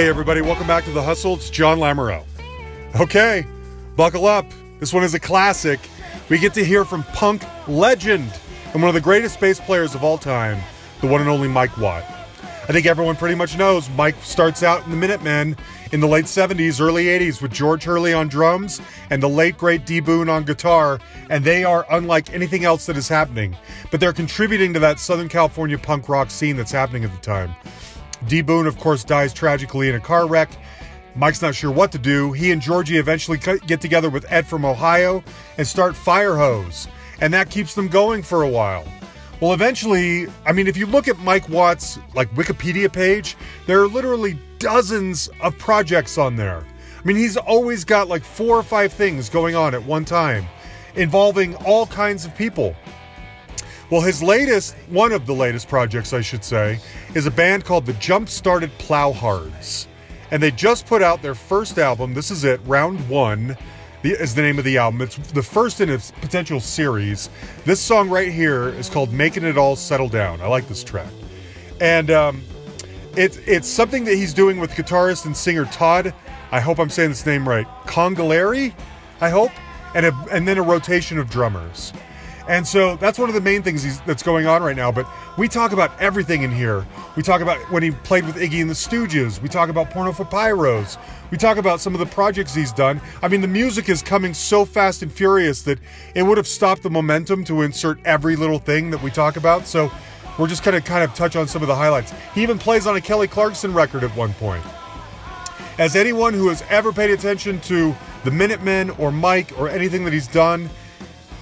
Hey, everybody, welcome back to The Hustle. It's John Lamoureux. Okay, buckle up. This one is a classic. We get to hear from punk legend and one of the greatest bass players of all time, the one and only Mike Watt. I think everyone pretty much knows Mike starts out in the Minutemen in the late 70s, early 80s with George Hurley on drums and the late great D Boon on guitar, and they are unlike anything else that is happening. But they're contributing to that Southern California punk rock scene that's happening at the time. D Boon, of course, dies tragically in a car wreck. Mike's not sure what to do. He and Georgie eventually get together with Ed from Ohio and start Firehose, and that keeps them going for a while. Well, eventually, I mean, if you look at Mike Watt's like Wikipedia page, there are literally dozens of projects on there. I mean, he's always got like four or five things going on at one time, involving all kinds of people. Well, his latest, one of the latest projects, I should say, is a band called the Jump Started Plowhards. And they just put out their first album. This is it, Round One the, is the name of the album. It's the first in a potential series. This song right here is called Making It All Settle Down. I like this track. And um, it's, it's something that he's doing with guitarist and singer Todd. I hope I'm saying this name right. Congelliere, I hope. And, a, and then a rotation of drummers. And so that's one of the main things that's going on right now. But we talk about everything in here. We talk about when he played with Iggy and the Stooges. We talk about Porno for Pyros. We talk about some of the projects he's done. I mean, the music is coming so fast and furious that it would have stopped the momentum to insert every little thing that we talk about. So we're just going to kind of touch on some of the highlights. He even plays on a Kelly Clarkson record at one point. As anyone who has ever paid attention to the Minutemen or Mike or anything that he's done,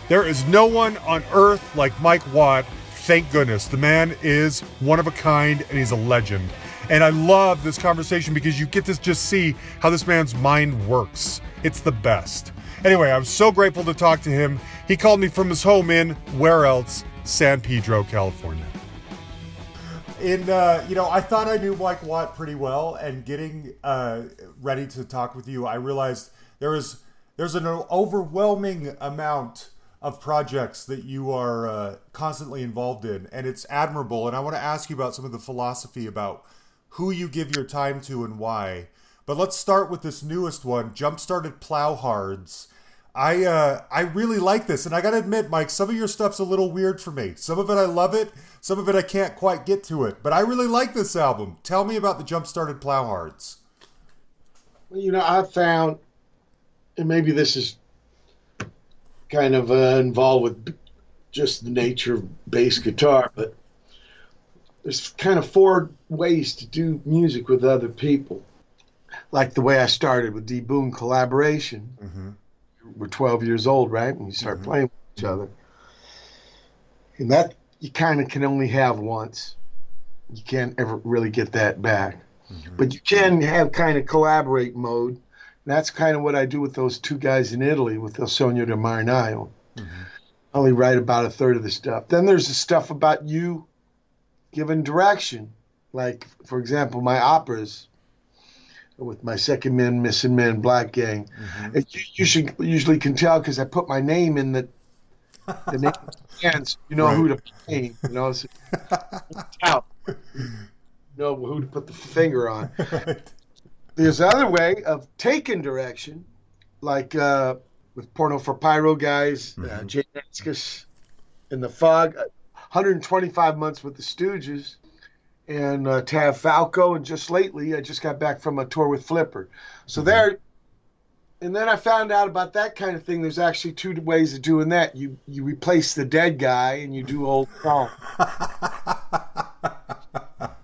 there is no one on earth like Mike Watt. Thank goodness. The man is one of a kind and he's a legend. And I love this conversation because you get to just see how this man's mind works. It's the best. Anyway, I'm so grateful to talk to him. He called me from his home in, where else? San Pedro, California. In, uh, you know, I thought I knew Mike Watt pretty well, and getting uh, ready to talk with you, I realized there is there's an overwhelming amount of projects that you are uh, constantly involved in, and it's admirable. And I want to ask you about some of the philosophy about who you give your time to and why. But let's start with this newest one, Jump Started Plowhards. I uh, I really like this, and I gotta admit, Mike, some of your stuff's a little weird for me. Some of it I love it, some of it I can't quite get to it. But I really like this album. Tell me about the Jump Started Plowhards. Well, you know, I found, and maybe this is kind of uh, involved with just the nature of bass guitar, but there's kind of four ways to do music with other people. Like the way I started with D Boon collaboration. Mm-hmm. We're 12 years old, right? And you start mm-hmm. playing with each other. And that you kind of can only have once. You can't ever really get that back. Mm-hmm. But you can have kind of collaborate mode that's kind of what I do with those two guys in Italy with Il Sogno del Marinaio. Mm-hmm. I only write about a third of the stuff. Then there's the stuff about you giving direction. Like, for example, my operas with my second man, Missing Man, Black Gang. Mm-hmm. You, you, should usually can tell because I put my name in the the name of the bands. You know right. who to play. You know, so, out. You know who to put the finger on. Right. There's other way of taking direction, like uh, with Porno for Pyro guys, uh, mm-hmm. uh, J Mascis in the Fog, 125 months with the Stooges, and uh, Tav Falco, and just lately I just got back from a tour with Flipper. So mm-hmm. there, and then I found out about that kind of thing. There's actually two ways of doing that. You you replace the dead guy and you do old song.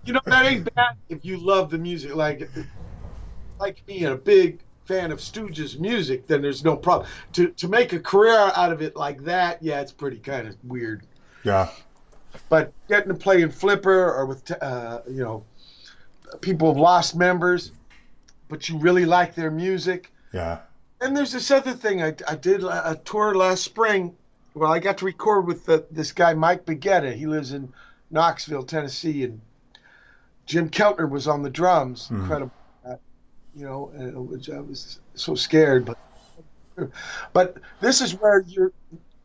you know that ain't bad if you love the music. Like like me and a big fan of Stooges music, then there's no problem. To to make a career out of it like that, yeah, it's pretty kind of weird. Yeah. But getting to play in Flipper or with uh, you know people have lost members, but you really like their music. Yeah. And there's this other thing. I, I did a tour last spring. Well, I got to record with the, this guy Mike Baggetta. He lives in Knoxville, Tennessee, and Jim Keltner was on the drums. Mm. Incredible you know, which I was so scared. But but this is where you're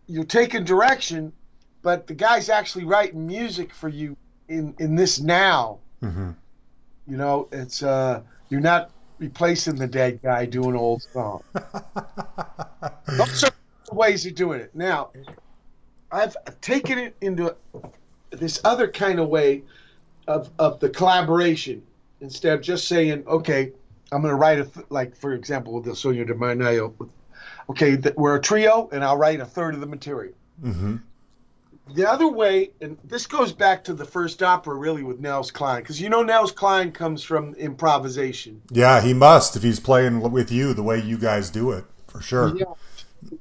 you're taking direction, but the guy's actually writing music for you in in this now. Mm-hmm. You know, it's uh, You're not replacing the dead guy doing old song. Those are the ways of doing it. Now, I've taken it into this other kind of way of, of the collaboration instead of just saying, okay, I'm going to write a, th- like, for example, with the Sogno del Marinaio, okay, th- we're a trio and I'll write a third of the material. Mm-hmm. The other way, and this goes back to the first opera really with Nels Cline, because you know Nels Cline comes from improvisation. Yeah, he must if he's playing with you the way you guys do it, for sure. Yeah.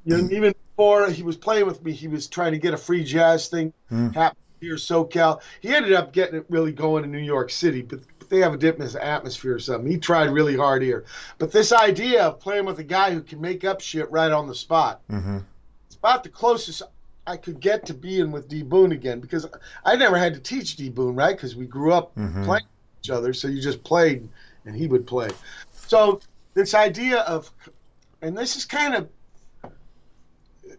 You know, even before he was playing with me, he was trying to get a free jazz thing Hmm. happen here, SoCal. He ended up getting it really going in New York City, but they have a different atmosphere or something. He tried really hard here. But this idea of playing with a guy who can make up shit right on the spot, Mm-hmm. it's about the closest I could get to being with D Boon again because I never had to teach D Boon, right? Because we grew up Mhm. playing with each other, so you just played and he would play. So this idea of, and this is kind of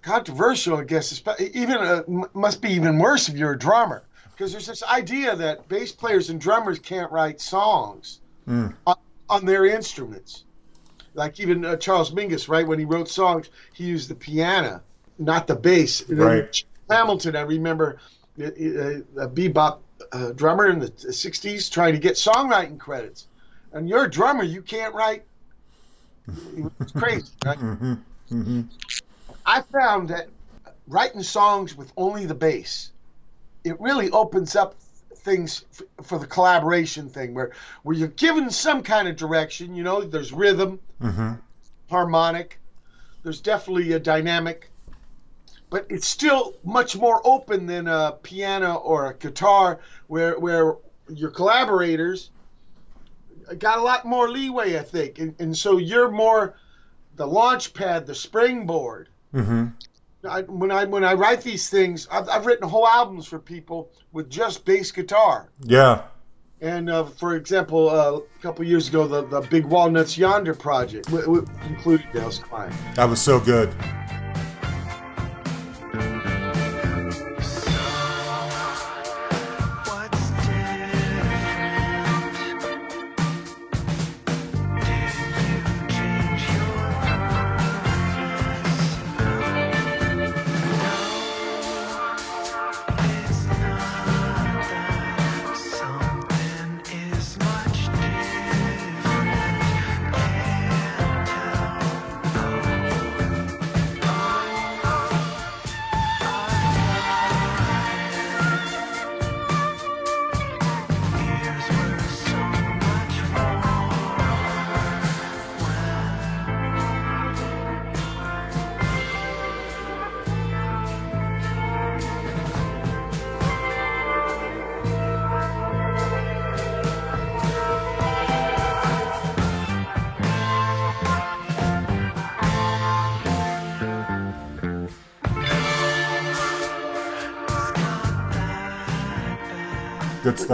controversial, I guess. Even uh, must be even worse if you're a drummer because there's this idea that bass players and drummers can't write songs Mm. on, on their instruments. Like even uh, Charles Mingus, right? When he wrote songs, he used the piano, not the bass. Right. Hamilton, I remember uh, uh, a bebop uh, drummer in the 60s trying to get songwriting credits. And you're a drummer, you can't write. It's crazy, right? Mm-hmm. Mm-hmm. I found that writing songs with only the bass, it really opens up things f- for the collaboration thing where where you're given some kind of direction, you know, there's rhythm, Mm-hmm. harmonic, there's definitely a dynamic, but it's still much more open than a piano or a guitar where where your collaborators got a lot more leeway, I think. And, and so you're more the launch pad, the springboard. Mm-hmm. I, when I when I write these things, I've, I've written whole albums for people with just bass guitar. Yeah. And uh, for example, uh, a couple years ago, the, the Big Walnuts Yonder project w- w- included Nels Cline. That was so good.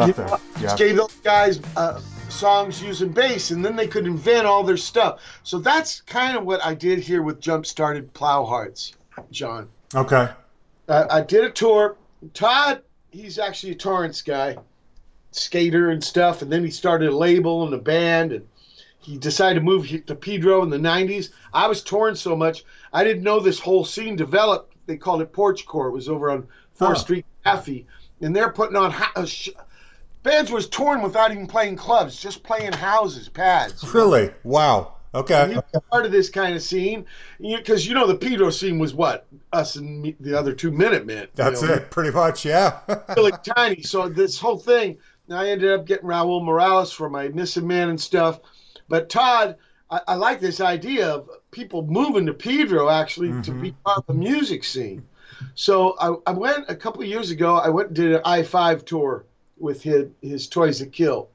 Stuff there. Yeah. Just gave those guys uh, songs using bass, and then they could invent all their stuff. So that's kind of what I did here with Jump Started Plowhards, John. Okay. Uh, I did a tour. Todd, he's actually a Torrance guy, skater and stuff, and then he started a label and a band, and he decided to move to Pedro in the 90s. I was touring so much, I didn't know this whole scene developed. They called it Porch Core. It was over on 4th Huh. Street Cafe, and they're putting on bands was touring without even playing clubs, just playing houses, pads. you know? Really? Wow. Okay. He was part of this kind of scene because you, know the Pedro scene was what us and me, the other two Minutemen. you That's know, it. Pretty much. Yeah. really tiny. So this whole thing, I ended up getting Raul Morales for my Missing Man and stuff. But Todd, I, I like this idea of people moving to Pedro actually to mm-hmm. be part of the music scene. So I, I went a couple of years ago. I went and did an I five tour with his, his Toys That Kill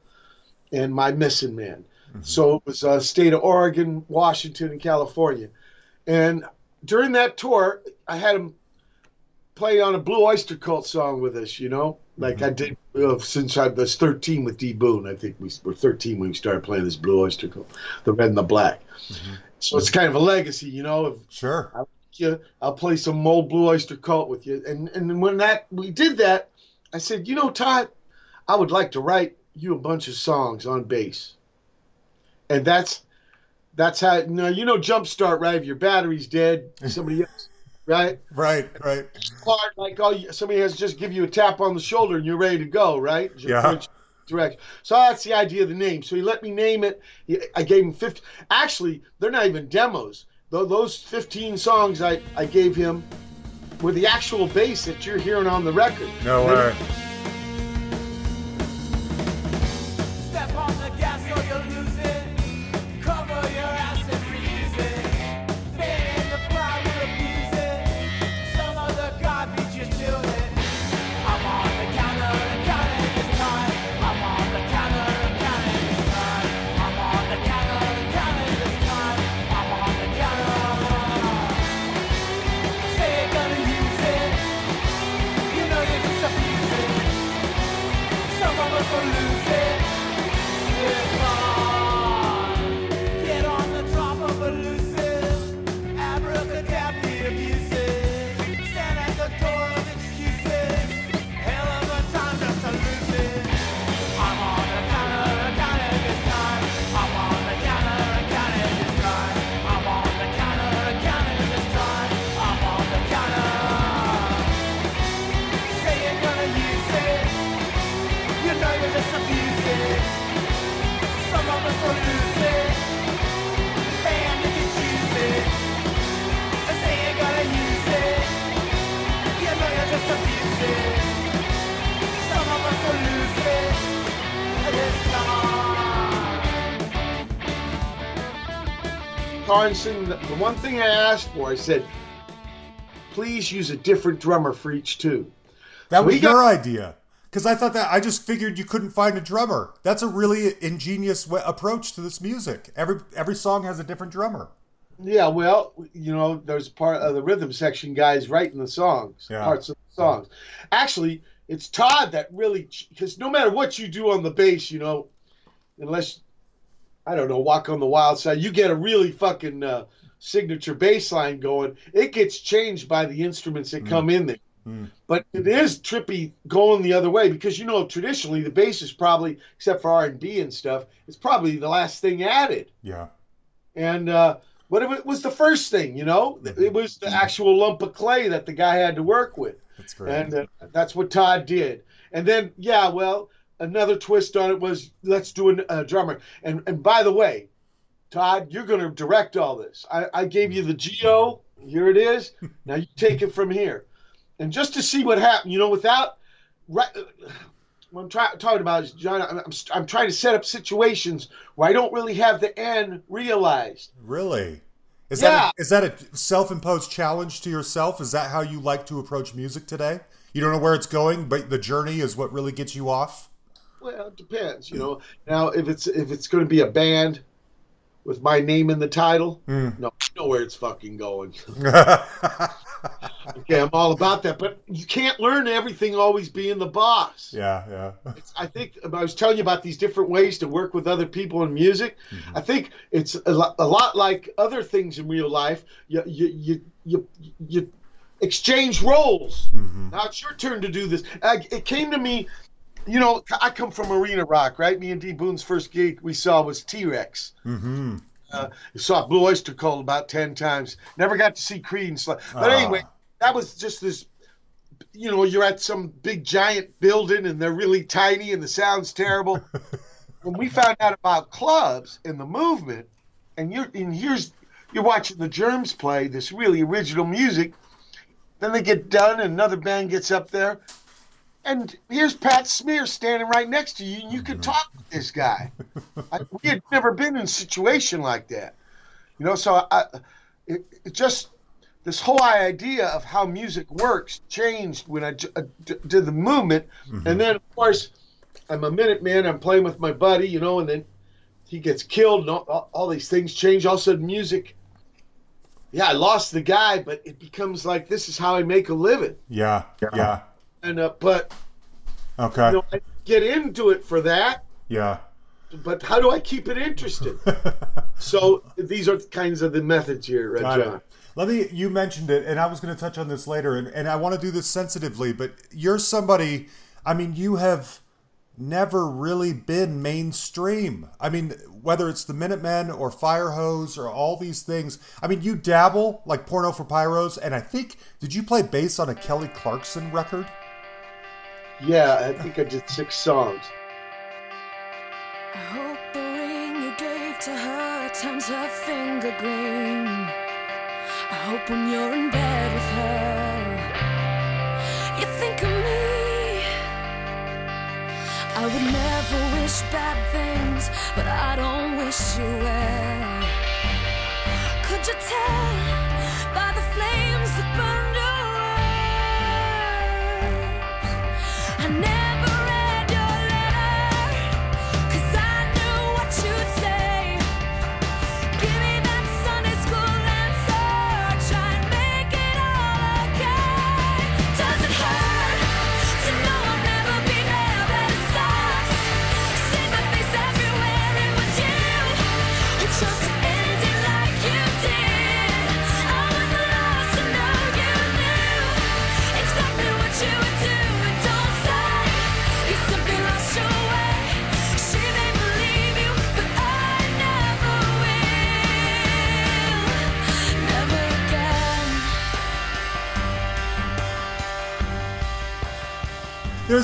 and my Missing Man. So it was uh, state of Oregon, Washington, and California. And during that tour, I had him play on a Blue Oyster Cult song with us, you know, like I did uh, since I was 13 with D Boon. I think we were 13 when we started playing this Blue Oyster Cult, the red and the black. So it's kind of a legacy, you know, of sure. you, I'll play some old Blue Oyster Cult with you. And and when that we did that, I said, you know, Todd, I would like to write you a bunch of songs on bass. and that's that's how. You know, you know, jump start right. If your battery's dead, somebody else, right? Right, right. Hard, like oh, somebody has to just give you a tap on the shoulder and you're ready to go, right? Just Yeah. Direction. So that's the idea of the name. So he let me name it. I gave him 50. Actually, they're not even demos. Those 15 songs I, I gave him were the actual bass that you're hearing on the record. No way. Carson, the one thing I asked for, I said, please use a different drummer for each tune. That was we got- your idea. Because I thought that I just figured you couldn't find a drummer. That's a really ingenious way, approach to this music. Every every song has a different drummer. Yeah, well, you know, there's part of the rhythm section guys writing the songs, Yeah. parts of the songs. Actually, it's Todd that really, because no matter what you do on the bass, you know, unless, I don't know, walk on the wild side, you get a really fucking uh, signature bass line going. It gets changed by the instruments that come in there. Mm. But it is trippy going the other way because you know traditionally the bass is probably, except for R and B and stuff, it's probably the last thing added Yeah. and uh, but it was the first thing, you know. It was the actual lump of clay that the guy had to work with, That's great. and uh, that's what Todd did. And then, yeah, well, another twist on it was let's do a uh, drummer. And and by the way, Todd, you're going to direct all this. I, I gave you the geo. Here it is. Now you take it from here, and just to see what happened, you know, without right. What I'm try, talking about is John. I'm, I'm, I'm trying to set up situations where I don't really have the end realized. really? Is Yeah. that a, is that a self-imposed challenge to yourself? Is that how you like to approach music today? You don't know where it's going, but the journey is what really gets you off. Well, it depends, you know. Now, if it's if it's going to be a band with my name in the title, Hmm. no, I know where it's fucking going. Okay, I'm all about that, but you can't learn everything always being the boss. yeah, yeah. It's, I think I was telling you about these different ways to work with other people in music. Mm-hmm. I think it's a lot, a lot like other things in real life. You you you you, you exchange roles. Mm-hmm. Now it's your turn to do this. I, it came to me, you know, I come from Arena Rock, right? Me and D Boon's first gig we saw was T Rex. Mm-hmm. Uh, saw Blue Oyster Cult about ten times. Never got to see Creed and stuff. But Ah. anyway, that was just this. You know, you're at some big giant building and they're really tiny and the sound's terrible. when we found out about clubs and the movement, and you're and here's you're watching the Germs play this really original music. Then they get done and another band gets up there, and here's Pat Smear standing right next to you, and you can talk with this guy. I, we had never been in a situation like that, you know. So I, it, it just this whole idea of how music works changed when I uh, did the movement, and then of course I'm a minute man. I'm playing with my buddy, you know, and then he gets killed, and all, all, all these things change. All of a sudden, music. Yeah, I lost the guy, but it becomes like this is how I make a living. Yeah, yeah. And uh, but Okay. you know, I get into it for that. Yeah. But how do I keep it interested? so these are kinds of the methods here, uh, Got John. it. Let me. You mentioned it, and I was going to touch on this later, and, and I want to do this sensitively. But you're somebody. I mean, you have never really been mainstream. I mean, whether it's the Minutemen or Firehose or all these things. I mean, you dabble like Porno for Pyros, and I think did you play bass on a Kelly Clarkson record? Yeah, I think I did six songs. I hope the ring you gave to her turns her finger green. I hope when you're in bed with her, you think of me. I would never wish bad things, but I don't wish you well. Could you tell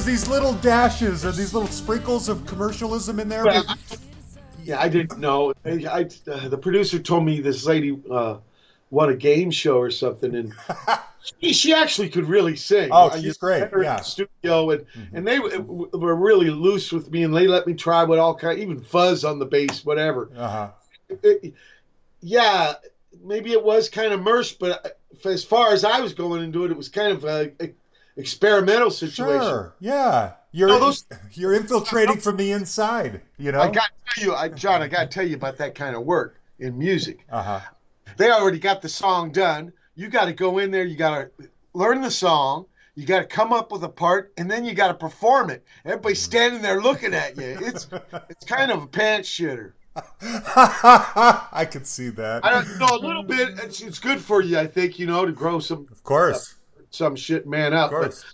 these little dashes or these little sprinkles of commercialism in there. Well, but- Yeah, I didn't know. I, I- uh, the producer told me this lady uh, won a game show or something, and she, she actually could really sing. Oh, she's great, her in yeah. the studio, and and they w- were really loose with me, and they let me try with all kind, even fuzz on the bass, whatever. uh-huh. It- yeah, maybe it was kind of immersed, but uh, as far as I was going into it, it was kind of a, a experimental situation. Sure. Yeah. You're No, those- you're infiltrating from the inside, you know? I got to tell you, I, John, I got to tell you about that kind of work in music. uh-huh. they already got the song done. You got to go in there. You got to learn the song. You got to come up with a part, and then you got to perform it. Everybody's standing there looking at you. It's it's kind of a pants shitter. I could see that. I don't know a little bit. It's, it's good for you, I think. You know, to grow some Of course. Some shit man up. Of But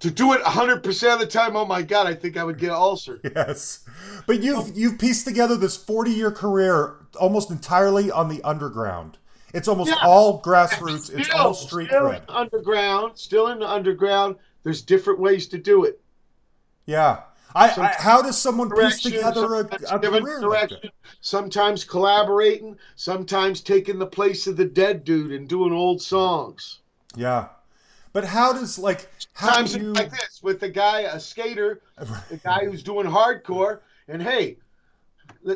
to do it 100 percent of the time, oh my god, I think I would get ulcer. Yes. But you've you've pieced together this 40-year career almost entirely on the underground. It's almost Yeah. all grassroots. It's all street still cred. underground, still in the underground. There's different ways to do it. Yeah. I, I how does someone piece together a, a career direction, that? sometimes collaborating, sometimes taking the place of the dead dude and doing old songs. Yeah. But how does like how Times do you like this with the guy, a skater, the guy who's doing hardcore, and hey,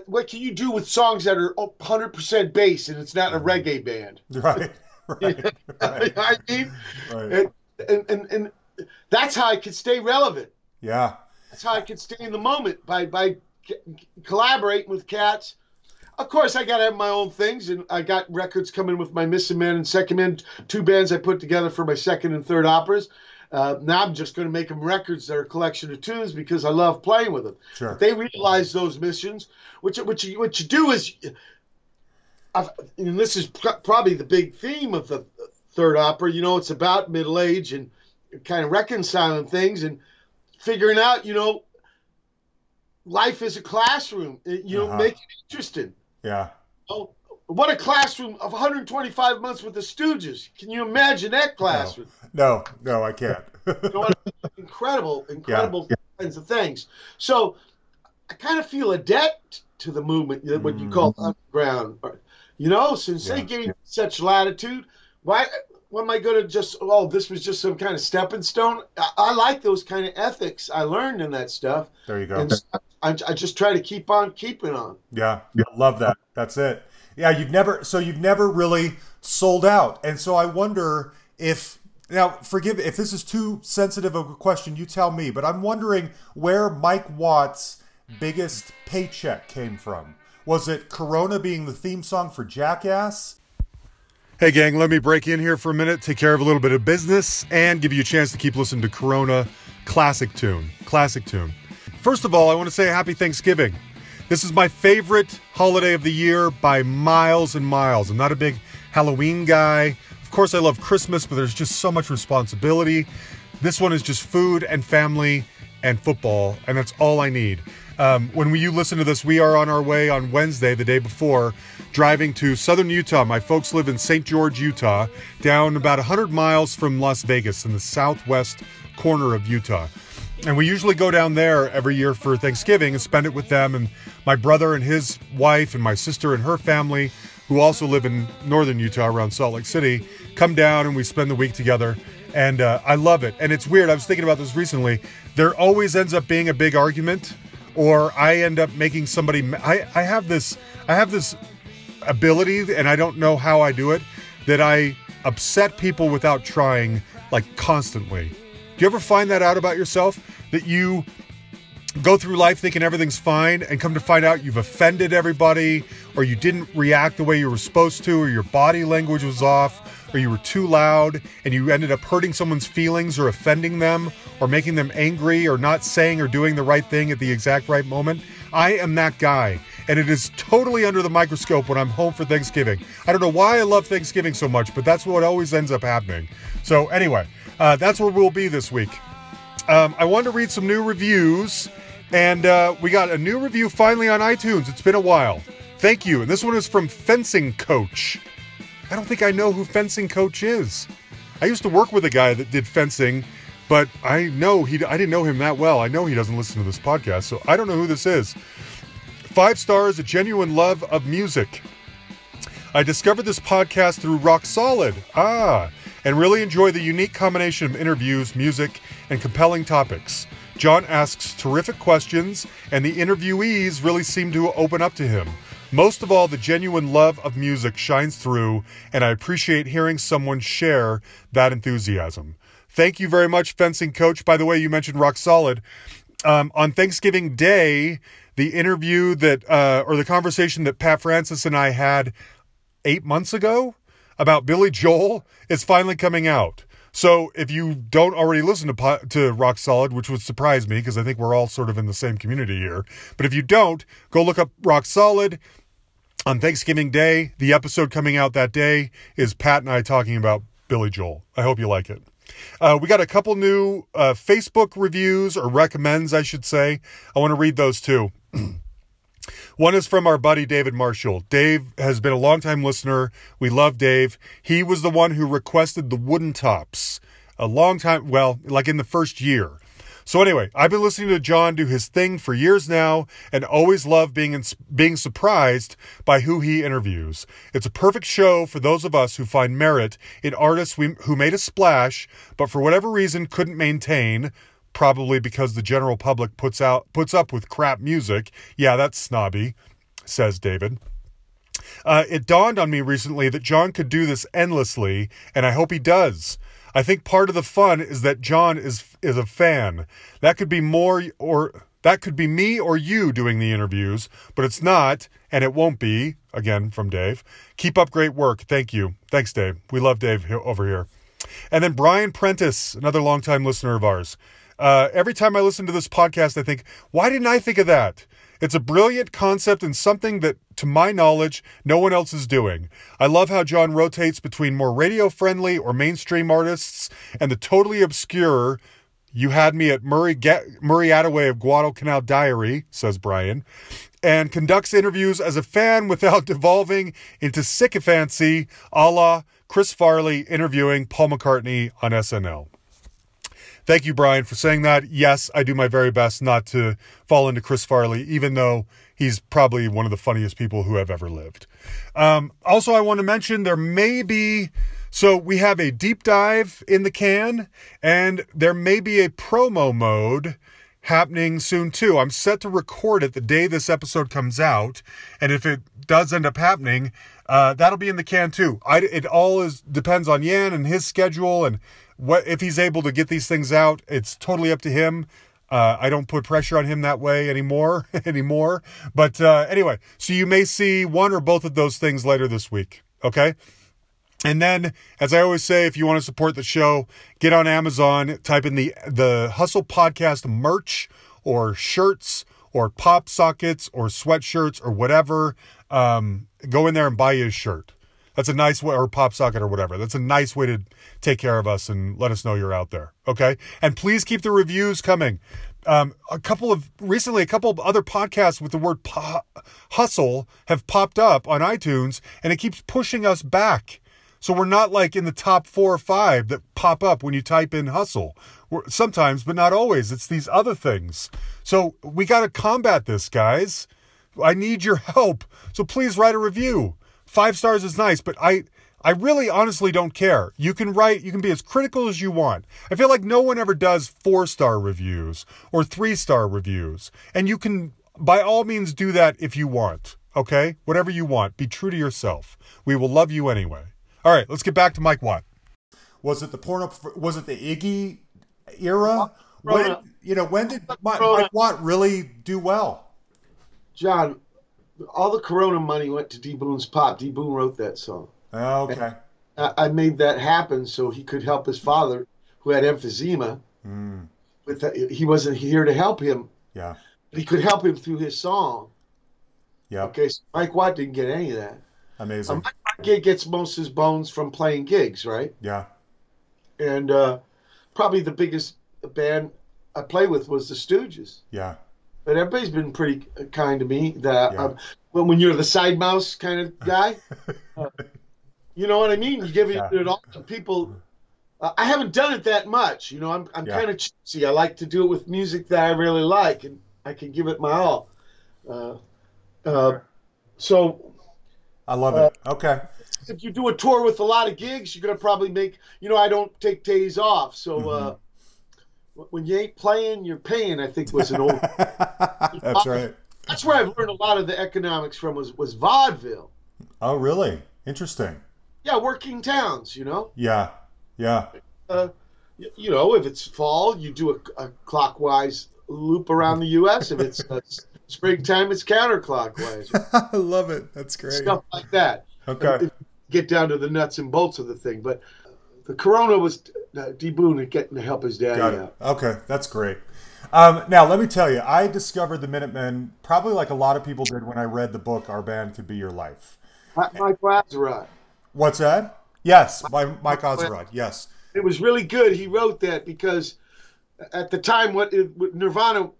what can you do with songs that are 100% bass and it's not a reggae band? right right right, I mean? right. And, and, and, and that's how I could stay relevant. yeah That's how I could stay in the moment by by collaborating with cats. Of course, I got to have my own things, and I got records coming with my Missing Man and Second Man, two bands I put together for my second and third operas. Uh, now I'm just going to make them records that are a collection of tunes because I love playing with them. Sure. But they realize those missions. What you, what you do is, I've, and this is pr- probably the big theme of the third opera. You know, it's about middle age and kind of reconciling things and figuring out, you know, life is a classroom. You know, Uh-huh. make it interesting. Yeah Oh, what a classroom of 125 months with the Stooges. Can you imagine that classroom? no no I can't You know what? incredible, incredible kinds of things. So I kind of feel a debt to the movement, what you call mm-hmm. underground. Or- You know, since they gave me such latitude, why? Why am I going to just? Oh, this was just some kind of stepping stone. I, I like those kind of ethics I learned in that stuff, there you go and I, I just try to keep on keeping on. Yeah, love that. That's it. Yeah, you've never so you've never really sold out, and so I wonder if now forgive if this is too sensitive of a question. You tell me, but I'm wondering where Mike Watt's biggest paycheck came from. Was it Corona being the theme song for Jackass? Hey, gang, let me break in here for a minute, take care of a little bit of business, and give you a chance to keep listening to Corona Classic Tune. Classic Tune. First of all, I want to say Happy Thanksgiving. This is my favorite holiday of the year by miles and miles. I'm not a big Halloween guy. Of course, I love Christmas, but there's just so much responsibility. This one is just food and family and football, and that's all I need. Um, when we, you listen to this, we are on our way on Wednesday, the day before, driving to southern Utah. My folks live in St. George, Utah, down about 100 miles from Las Vegas in the southwest corner of Utah. And we usually go down there every year for Thanksgiving and spend it with them and my brother and his wife and my sister and her family, who also live in northern Utah around Salt Lake City, come down and we spend the week together. And uh, I love it. And it's weird. I was thinking about this recently. There always ends up being a big argument, or I end up making somebody. I, I have this. I have this ability, and I don't know how I do it, that I upset people without trying, like constantly. Do you ever find that out about yourself? That you go through life thinking everything's fine and come to find out you've offended everybody, or you didn't react the way you were supposed to, or your body language was off, or you were too loud and you ended up hurting someone's feelings or offending them, or making them angry, or not saying or doing the right thing at the exact right moment? I am that guy and it is totally under the microscope when I'm home for Thanksgiving. I don't know why I love Thanksgiving so much, but that's what always ends up happening. So, anyway, uh, that's where we'll be this week. Um, I wanted to read some new reviews, and uh, we got a new review finally on iTunes. It's been a while. Thank you. And this one is from Fencing Coach. I don't think I know who Fencing Coach is. I used to work with a guy that did fencing, but I know he I didn't know him that well. I know he doesn't listen to this podcast, so I don't know who this is. Five stars, a genuine love of music. I discovered this podcast through Rock Solid. Ah, and really enjoy the unique combination of interviews, music, and compelling topics. John asks terrific questions, and the interviewees really seem to open up to him. Most of all, the genuine love of music shines through, and I appreciate hearing someone share that enthusiasm. Thank you very much, fencing coach. By the way, you mentioned Rock Solid. Um, on Thanksgiving Day, the interview that, uh, or the conversation that Pat Francis and I had eight months ago about Billy Joel is finally coming out. So if you don't already listen to to Rock Solid, which would surprise me because I think we're all sort of in the same community here, but if you don't, go look up Rock Solid on Thanksgiving Day. The episode coming out that day is Pat and I talking about Billy Joel. I hope you like it. Uh, we got a couple new uh, Facebook reviews or recommends, I should say. I want to read those too. One is from our buddy David Marshall. Dave has been a longtime listener. We love Dave. He was the one who requested the wooden tops a long time, well, like in the first year. So anyway, I've been listening to John do his thing for years now and always love being ins- being surprised by who he interviews. It's a perfect show for those of us who find merit in artists we, who made a splash but for whatever reason couldn't maintain probably because the general public puts out puts up with crap music. Yeah, that's snobby, says David. Uh, it dawned on me recently that John could do this endlessly, and I hope he does. I think part of the fun is that John is is a fan. That could be more or that could be me or you doing the interviews, but it's not, and it won't be. Again, from Dave. Keep up great work. Thank you. Thanks, Dave. We love Dave over here. And then Brian Prentice, another longtime listener of ours. Uh, every time I listen to this podcast, I think, why didn't I think of that? It's a brilliant concept and something that, to my knowledge, no one else is doing. I love how John rotates between more radio friendly or mainstream artists and the totally obscure. You had me at Murray, Ga- Murray Attaway of Guadalcanal Diary, says Brian, and conducts interviews as a fan without devolving into sycophancy a la Chris Farley interviewing Paul McCartney on SNL. Thank you, Brian, for saying that. Yes, I do my very best not to fall into Chris Farley, even though he's probably one of the funniest people who have ever lived. Um, also, I want to mention there may be. So we have a deep dive in the can, and there may be a promo mode happening soon too. I'm set to record it the day this episode comes out, and if it does end up happening, uh, that'll be in the can too. I, it all is depends on Yan and his schedule and what if he's able to get these things out. It's totally up to him. Uh, I don't put pressure on him that way anymore anymore. But uh, anyway, so you may see one or both of those things later this week. Okay. And then, as I always say, if you want to support the show, get on Amazon, type in the the Hustle Podcast merch or shirts or pop sockets or sweatshirts or whatever. Um, go in there and buy you a shirt. That's a nice way, or pop socket or whatever. That's a nice way to take care of us and let us know you're out there. Okay. And please keep the reviews coming. um, a couple of recently, a couple of other podcasts with the word pu- hustle have popped up on iTunes, and it keeps pushing us back. So we're not like in the top four or five that pop up when you type in hustle. We're, sometimes, but not always. It's these other things. So we got to combat this, guys. I need your help. So please write a review. Five stars is nice, but I I really honestly don't care. You can write, you can be as critical as you want. I feel like no one ever does four star reviews or three star reviews. And you can, by all means, do that if you want. Okay? Whatever you want. Be true to yourself. We will love you anyway. All right, let's get back to Mike Watt. Was it the porno? Was it the Iggy era? When you know when did Mike, Mike Watt really do well? John, all the Corona money went to D Boon's pop. D Boon wrote that song. Okay. I, I made that happen so he could help his father, who had emphysema. Mm, With the, he wasn't here to help him, yeah. but he could help him through his song. Yeah. Okay, so Mike Watt didn't get any of that. Amazing. Um, Mike Watt gig gets most of his bones from playing gigs, right? yeah. And uh, probably the biggest band I played with was the Stooges. Yeah. But everybody's been pretty kind to me. That Yeah. um, when when you're the side mouse kind of guy, uh, you know what I mean. You give it, Yeah. it all to people. Uh, I haven't done it that much. You know, I'm I'm Yeah. kind of cheesy. I like to do it with music that I really like, and I can give it my all. Uh, uh, so I love Uh, it. Okay. if you do a tour with a lot of gigs, you're gonna probably make. You know, I don't take days off, so. Uh, Mm-hmm. When you ain't playing, you're paying. I think was an old. That's right. That's where I've learned a lot of the economics from. Was was vaudeville. Oh, really? Interesting. Yeah, working towns. You know, Yeah. Yeah. uh, you know, if it's fall, you do a, a clockwise loop around the U.S. If it's uh, springtime, it's counterclockwise. I love it. That's great. Stuff like that. Okay. Get down to the nuts and bolts of the thing, but the Corona was uh, D Boon getting to help his it. out. Okay, that's great. Um, now, let me tell you, I discovered the Minutemen probably like a lot of people did when I read the book "Our Band Could Be Your Life." Mike Lazarot. What's that? Yes, by Mike Azerrad. Yes. It was really good. He wrote that because at the time, what, it, what Nirvana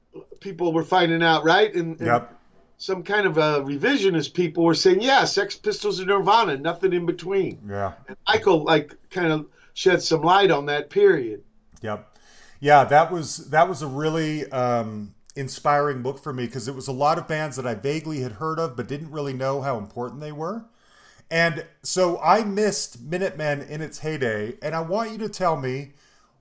people were finding out, right? And, and Yep. some kind of uh, revisionist people were saying, yeah, Sex Pistols and Nirvana, nothing in between. Yeah. And Michael like kind of shed some light on that period. Yep. Yeah, that was that was a really um, inspiring book for me because it was a lot of bands that I vaguely had heard of but didn't really know how important they were. And so I missed Minutemen in its heyday, and I want you to tell me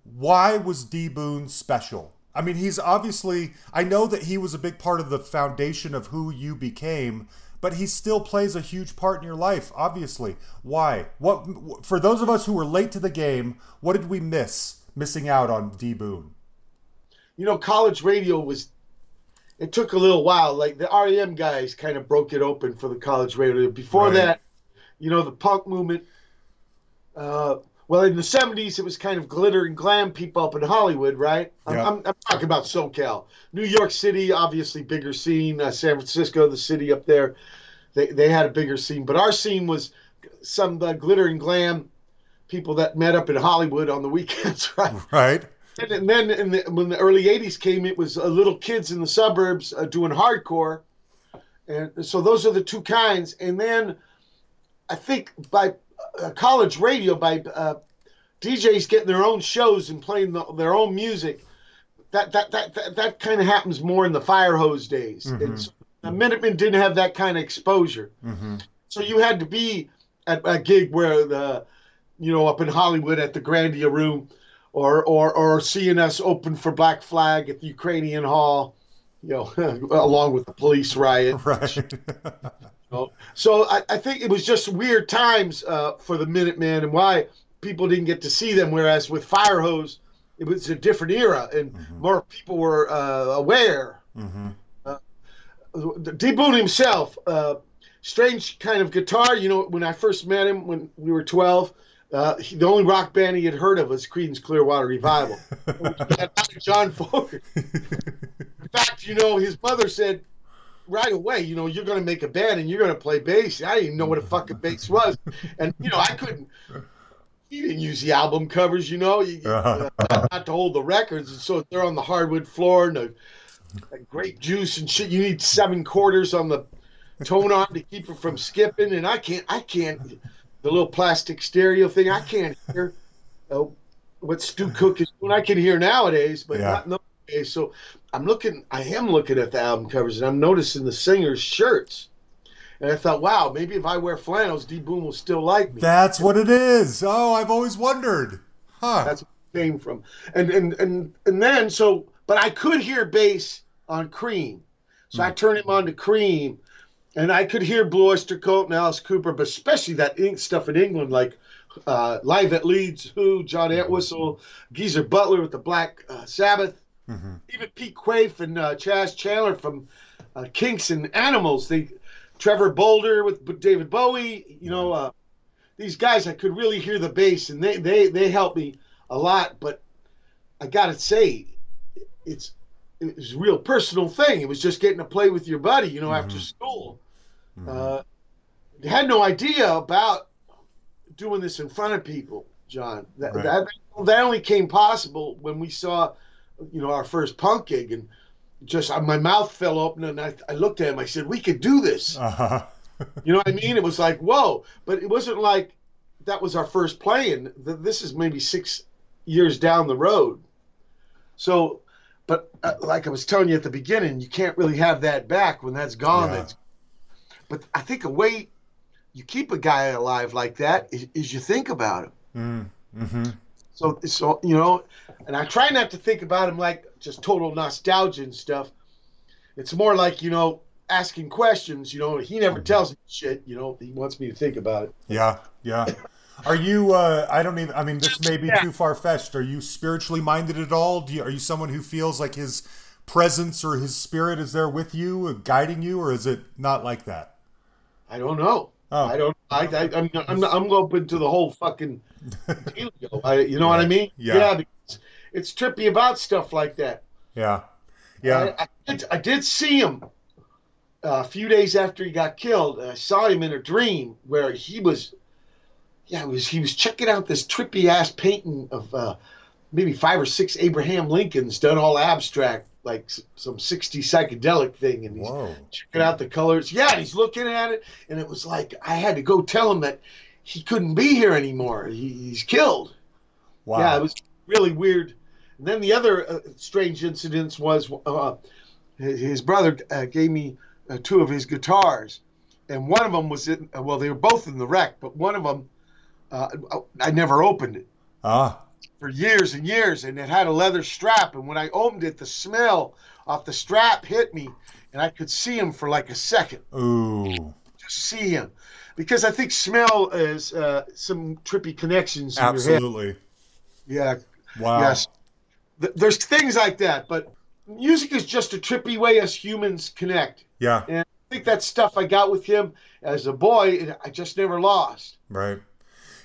why was D Boon special? I mean, he's obviously I know that he was a big part of the foundation of who you became, but he still plays a huge part in your life, obviously. Why? What for those of us who were late to the game, what did we miss missing out on D Boon? You know, college radio was. It took a little while. Like the REM guys kind of broke it open for the college radio. Before Right. that, you know, the punk movement. Uh, well, in the '70s, it was kind of glitter and glam people up in Hollywood, right? I'm, Yeah. I'm, I'm talking about SoCal, New York City, obviously bigger scene. Uh, San Francisco, the city up there, they they had a bigger scene, but our scene was some uh, glitter and glam people that met up in Hollywood on the weekends, right? Right? And, and then in the, when the early '80s came, it was uh, little kids in the suburbs uh, doing hardcore, and so those are the two kinds. And then I think by uh, college radio, by uh, DJs getting their own shows and playing the, their own music, that that that that, that kind of happens more in the fire hose days. And so the Minutemen didn't have that kind of exposure, so you had to be at a gig where the you know, up in Hollywood at the Grandia Room, or or or seeing us open for Black Flag at the Ukrainian Hall, you know, along with the police riot. Right. So, so I, I think it was just weird times uh, for the Minutemen and why people didn't get to see them. Whereas with Fire Hose, it was a different era and more people were uh, aware. Uh, D Boon himself, uh, strange kind of guitar. You know, when I first met him when we were 12, uh, he, the only rock band he had heard of was Creedence Clearwater Revival. John Fogerty. In fact, you know, his mother said right away, you know, you're going to make a band and you're going to play bass. I didn't even know what a fucking bass was. And, you know, I couldn't. he didn't use the album covers, you know, you, uh, not to hold the records, and so they're on the hardwood floor and the, the grape juice and shit. You need seven quarters on the tone arm to keep it from skipping, and I can't, I can't. The little plastic stereo thing, I can't hear uh, what Stu Cook is doing. I can hear nowadays, but Yeah. not in those days. So I'm looking, I am looking at the album covers, and I'm noticing the singers' shirts. And I thought, wow, maybe if I wear flannels, D Boon will still like me. That's what it is. Oh, I've always wondered. Huh. That's where it came from. And and and and then so, but I could hear bass on Cream, so I turned him on to Cream, and I could hear Blue Oyster Cult and Alice Cooper, but especially that ink stuff in England, like uh, Live at Leeds, Who, John Entwistle, Geezer Butler with the Black uh, Sabbath, even Pete Quaife and uh, Chas Chandler from uh, Kinks and Animals. They, Trevor Bolder with B- David Bowie. You know, uh, these guys I could really hear the bass, and they they they helped me a lot. But I gotta say, it's it was a real personal thing. It was just getting to play with your buddy, you know, after school. Uh, had no idea about doing this in front of people, John. That, Right. that that only came possible when we saw, you know, our first punk gig, and just uh, my mouth fell open, and I, I looked at him. I said, "We could do this." Uh-huh. You know what I mean? It was like, whoa! But it wasn't like that was our first playing. Th- This is maybe six years down the road. So, but uh, like I was telling you at the beginning, you can't really have that back when that's gone. Yeah. That's, but I think a way you keep a guy alive like that is, is you think about him. Mm, mm-hmm. So, so you know, and I try not to think about him like just total nostalgia and stuff. It's more like you know asking questions. You know, he never tells me shit. You know, he wants me to think about it. Yeah, yeah. Are you? Uh, I don't even. I mean, this may be too far fetched. Are you spiritually minded at all? Do you, are you someone who feels like his presence or his spirit is there with you, uh, guiding you, or is it not like that? I don't know. Oh. I don't. I, I I'm I'm I'm open to the whole fucking deal. I, you know what I mean? Yeah. because it's trippy about stuff like that. Yeah, yeah. I, I, did, I did see him uh, a few days after he got killed. I saw him in a dream where he was, yeah, it was he was checking out this trippy ass painting of uh, maybe five or six Abraham Lincolns done all abstract, like some 60 psychedelic thing, and he's Whoa. checking out the colors. Yeah, and he's looking at it, and it was like I had to go tell him that he couldn't be here anymore. He, he's killed. Wow. Yeah, it was really weird. And then the other uh, strange incidents was uh, his, brother uh, gave me uh, two of his guitars, and one of them was in. uh, Well, they were both in the wreck, but one of them uh, I never opened it ah. for years and years, and it had a leather strap. And when I opened it, the smell off the strap hit me, and I could see him for like a second Ooh. just see him because I think smell is uh, some trippy connections in your head. Absolutely. Yeah, Wow. yes. Th- There's things like that, but music is just a trippy way us humans connect. Yeah. And I think that stuff I got with him as a boy, I just never lost. Right.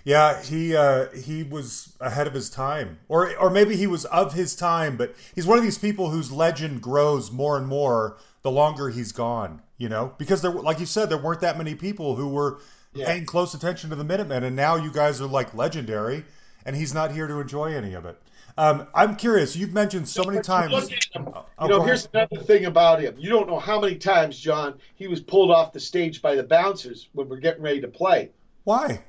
Yeah, he uh, he was ahead of his time, or or maybe he was of his time, but he's one of these people whose legend grows more and more the longer he's gone. You know, because there, like you said, there weren't that many people who were Yeah. paying close attention to the Minutemen, and now you guys are like legendary, and he's not here to enjoy any of it. Um, I'm curious. You've mentioned so many times. look at him, Oh, you know, here's another thing about him. You don't know how many times, John, he was pulled off the stage by the bouncers when we're getting ready to play. Why?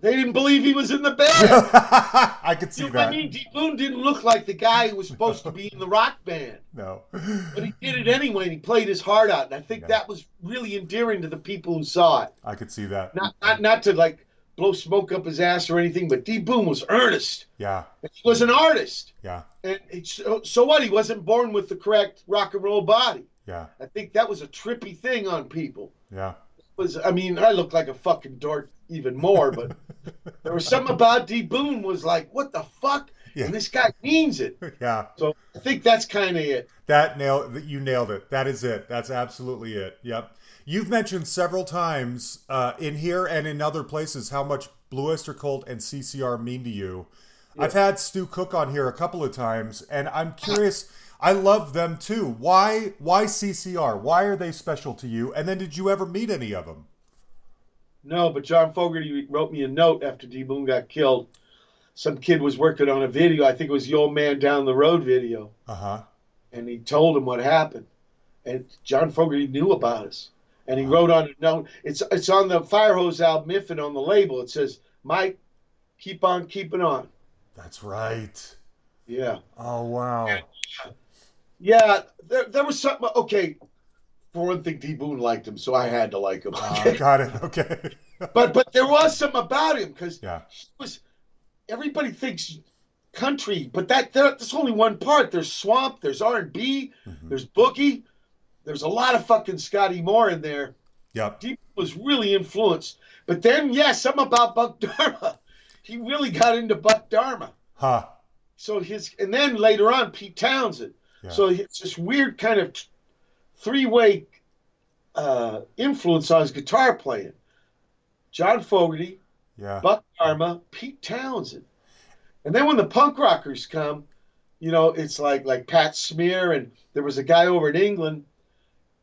They didn't believe he was in the band. I could see you know that. I mean? D. Boon didn't look like the guy who was supposed to be in the rock band. No. But he did it anyway, and he played his heart out. And I think that was really endearing to the people who saw it. I could see that. Not, not, not to like blow smoke up his ass or anything, but D. Boon was earnest. Yeah. And He was an artist, Yeah. and so, oh, so what? He wasn't born with the correct rock and roll body. Yeah. I think that was a trippy thing on people. Yeah. Was I mean, I look like a fucking dork even more, but there was something about D. Boon was like, what the fuck? Yeah. And this guy means it. Yeah. So I think that's kind of it. That nail that you nailed it. That is it. That's absolutely it. Yep. You've mentioned several times uh, in here and in other places how much Blue Oyster Cult and CCR mean to you. I've had Stu Cook on here a couple of times, and I'm curious. I love them too. Why? Why CCR? Why are they special to you? And then, did you ever meet any of them? No, but John Fogerty wrote me a note after D. Boon got killed some kid was working on a video. I think it was the old man down the road video, Uh huh. and he told him what happened. And John Fogerty knew about us, and he wrote on a note. It's it's on the Fire Hose album, if and on the label. It says, "Mike, keep on keeping on." That's right. Yeah. Oh wow. Yeah, there, there was something. Okay, for one thing, D Boon liked him, so I had to like him. Uh, got it. Okay. but but there was something about him because Yeah. he was. Everybody thinks country, but that there, that's only one part. There's swamp, there's R and B, Mhm. there's boogie, there's a lot of fucking Scotty Moore in there. Yep. D was really influenced. But then, yeah, something about Buck Dharma. He really got into Buck Dharma. Huh. So his and then later on Pete Townshend. Yeah. So it's this weird kind of three way uh, influence on his guitar playing. John Fogerty, Yeah. Buck Dharma, Pete Townshend, and then when the punk rockers come, you know it's like like Pat Smear and there was a guy over in England,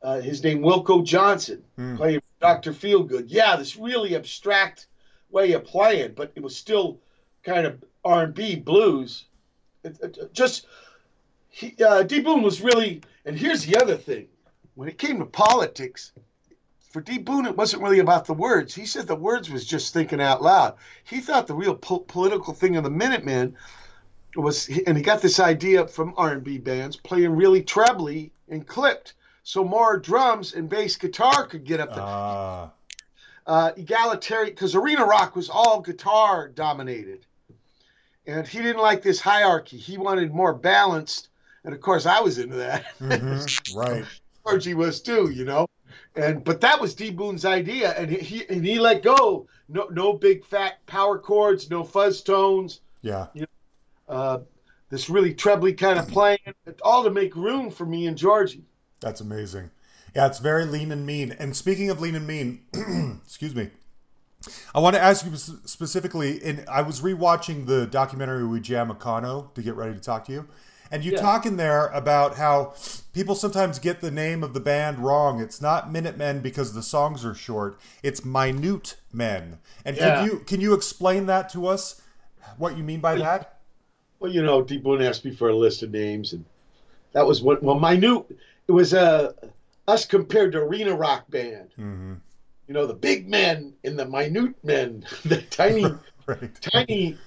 uh, his name Wilko Johnson, Hmm. playing Doctor Feelgood. Yeah, this really abstract way of playing, but it was still kind of R and B blues. It, it- just he, uh, D Boon was really, and here's the other thing: when it came to politics, for D Boon, it wasn't really about the words. He said the words was just thinking out loud. He thought the real po- political thing of the Minutemen was, and he got this idea from R and B bands playing really trebly and clipped, so more drums and bass guitar could get up there. Ah. uh, egalitarian because arena rock was all guitar dominated. And he didn't like this hierarchy. He wanted more balanced and of course i was into that. Mhm, Right. Georgie was too you know? And but that was d boon's idea and he, and he let go. No no big fat power chords no fuzz tones. Yeah. uh, this really trebly kind of playing all to make room for me and georgie That's amazing. Yeah, it's very lean and mean. And speaking of lean and mean, excuse me, I want to ask you specifically. In I was rewatching the documentary with Jam Econo to get ready to talk to you, and you Yeah. talk in there about how people sometimes get the name of the band wrong. It's not Minutemen because the songs are short. It's Minute Men. And Yeah. can you can you explain that to us? What you mean by that? Well, you know, Boon asked me for a list of names, and that was what. Well, minute. It was uh, us compared to Arena Rock Band. hmm You know, the big men and the minute men, the tiny, Right. tiny.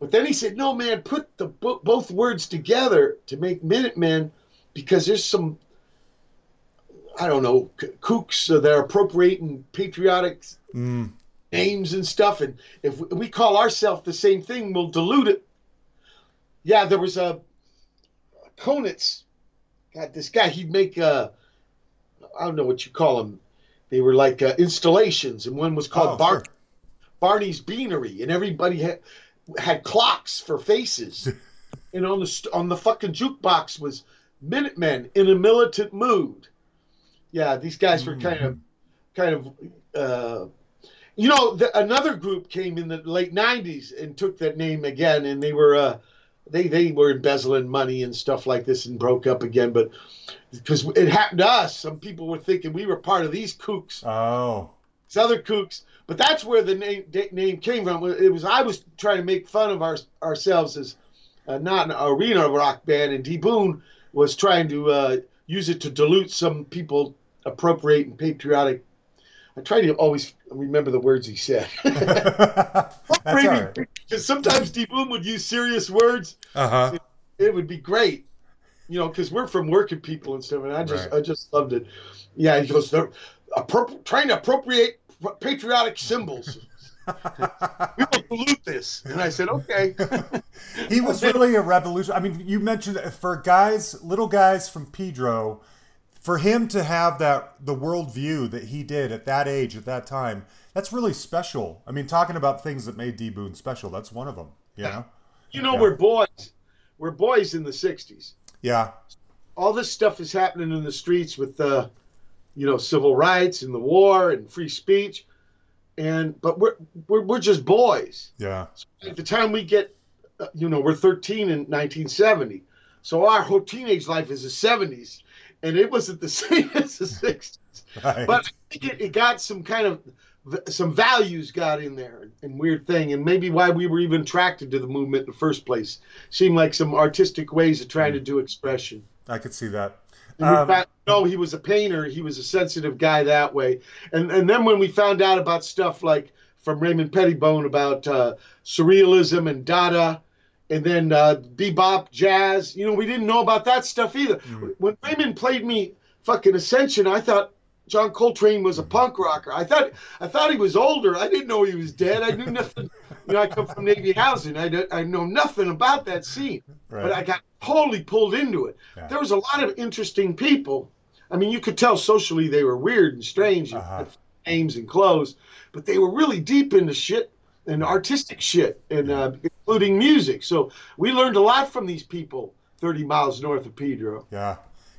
But then he said, "No, man, put the bo- both words together to make Minutemen, because there's some, I don't know, k- kooks that are appropriating patriotic Mm. names and stuff. And if we- we call ourselves the same thing, we'll dilute it. Yeah, there was a Kienholz. God, this guy, he'd make, uh, I don't know what you call them. They were like uh, installations, and one was called Oh, Bar- sure. Barney's Beanery, and everybody had had clocks for faces. and on the on the fucking jukebox was Minutemen in a militant mood. Yeah, these guys were kind of kind of uh, you know the, another group came in the late 90s and took that name again and they were uh, they they were embezzling money and stuff like this and broke up again but because it happened to us. Some people were thinking we were part of these kooks. Oh. these other kooks. But that's where the name name came from. It was i was trying to make fun of our, ourselves as uh, not an arena rock band and d boon was trying to uh, use it to dilute some people appropriating patriotic i try to always remember the words he said That's all right. because sometimes d boon would use serious words Uh huh. it would be great, you know, because we're from working people and stuff, and I just Right. I just loved it. Yeah, he goes they're appro- trying to appropriate patriotic symbols. we will pollute this, and I said okay. he was really a revolution. I mean, you mentioned for guys, little guys from Pedro, for him to have that the worldview that he did at that age, at that time, that's really special. I mean, talking about things that made D Boon special, that's one of them. You know? you know, Yeah. we're boys. We're boys in the '60s. Yeah. All this stuff is happening in the streets with uh, you know, civil rights and the war and free speech, and but we're we're, we're just boys. Yeah. at the time we get, uh, you know, we're 13 in 1970. So our whole teenage life is the 70s, and it wasn't the same as the 60s. Right. But I think it, it got some kind of some values got in there and weird thing, and maybe why we were even attracted to the movement in the first place. Seemed like some artistic ways of trying to do expression. I could see that. Um, found, no, he was a painter. He was a sensitive guy that way. And and then when we found out about stuff like from Raymond Pettibon about uh, surrealism and Dada, and then uh, bebop, jazz, you know, we didn't know about that stuff either. When Raymond played me fucking Ascension, I thought John Coltrane was a punk rocker. I thought I thought he was older. I didn't know he was dead. I knew nothing. You know, I come from Navy housing. I, don't- I know nothing about that scene but I got totally pulled into it. Yeah. There was a lot of interesting people. I mean, you could tell socially they were weird and strange, and Uh-huh. had names and clothes, but they were really deep into shit and artistic shit, and uh, including music. So we learned a lot from these people 30 miles north of Pedro. Yeah.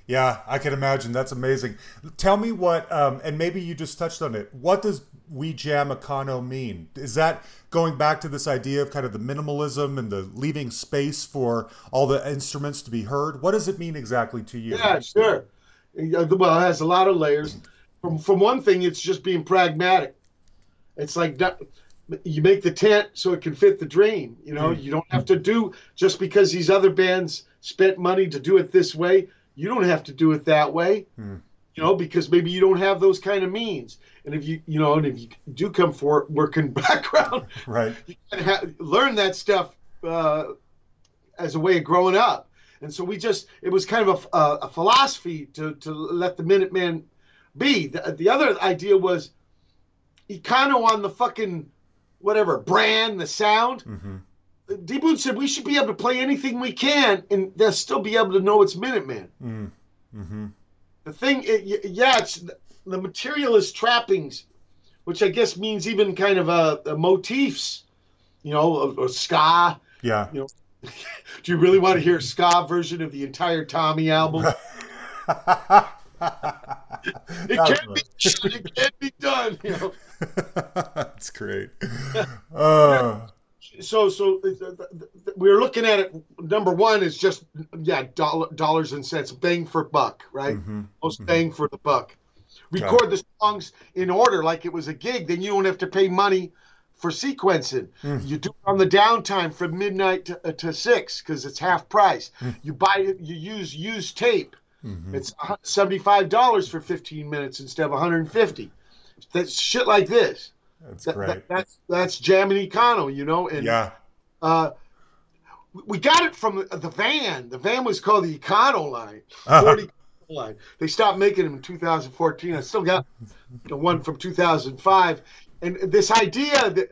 Yeah, I can imagine. That's amazing. Tell me what, um, and maybe you just touched on it. What does We Jam Econo mean? Is that going back to this idea of kind of the minimalism and the leaving space for all the instruments to be heard? What does it mean exactly to you? Yeah, sure. Well, it has a lot of layers. From from one thing, it's just being pragmatic. It's like you make the tent so it can fit the dream. You know, you don't have to do just because these other bands spent money to do it this way. You don't have to do it that way. You know, because maybe you don't have those kind of means. And if you, you know, and if you do come for working background, Right. you gotta ha- learn that stuff uh, as a way of growing up. And so we just, it was kind of a, a, a philosophy to, to let the Minutemen be. The, the other idea was Econo on the fucking whatever brand, the sound. Mm-hmm. D Boon said we should be able to play anything we can and they'll still be able to know it's Minutemen. Mm. Mm-hmm. The thing, it, yeah, it's the, materialist trappings, which I guess means even kind of uh, uh, motifs, you know, of, of ska. Yeah. You know, do you really want to hear a ska version of the entire Tommy album? It can't be, it can't be done. You know. That's great. Uh, So, so uh, we're looking at it. Number one is just yeah, dollar, dollars and cents, bang for buck, right? Mm-hmm. Most bang for the buck. Record the songs in order like it was a gig, then you don't have to pay money for sequencing. Mm. You do it on the downtime from midnight to, uh, to six because it's half price. Mm. You buy it, you use used tape. Mm-hmm. It's a hu- seventy-five dollars for fifteen minutes instead of one hundred and fifty. That's shit like this. that's That- great. that- that's that's jamming econo, you know. And Yeah. uh, we got it from the, van. The van was called the Econo line. Uh-huh. 40 line. They stopped making them in 2014. I still got the one from 2005. And this idea that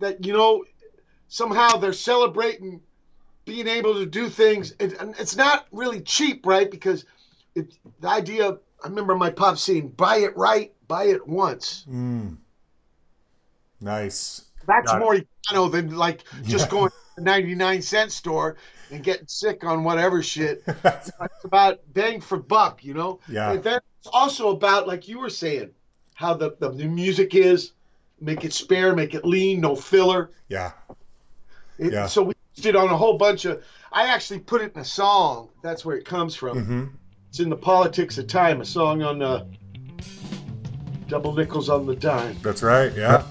that you know somehow they're celebrating being able to do things. And, and it's not really cheap, right? Because it, the idea. I remember my pop saying, "Buy it right, buy it once." Mm. Nice. That's Got it. more econo than like just going to the 99 cent store and getting sick on whatever shit. it's about bang for buck, you know? Yeah. And then it's also about, like you were saying, how the, the, the music is. Make it spare, make it lean, no filler. Yeah. It, Yeah. So we did on a whole bunch of. I actually put it in a song. That's where it comes from. Mm-hmm. It's in the politics of time. A song on uh, double nickels on the dime. That's right. Yeah.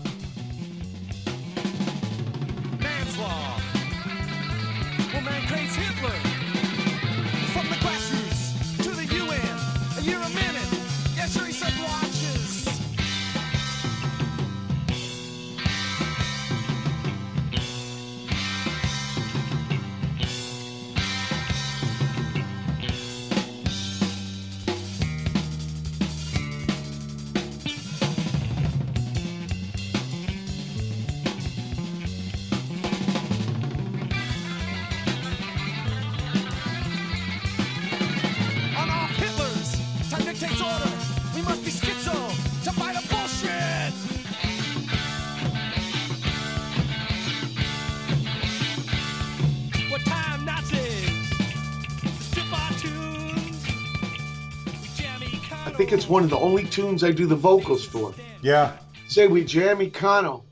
One of the only tunes I do the vocals for. Yeah. Say we jam Econo.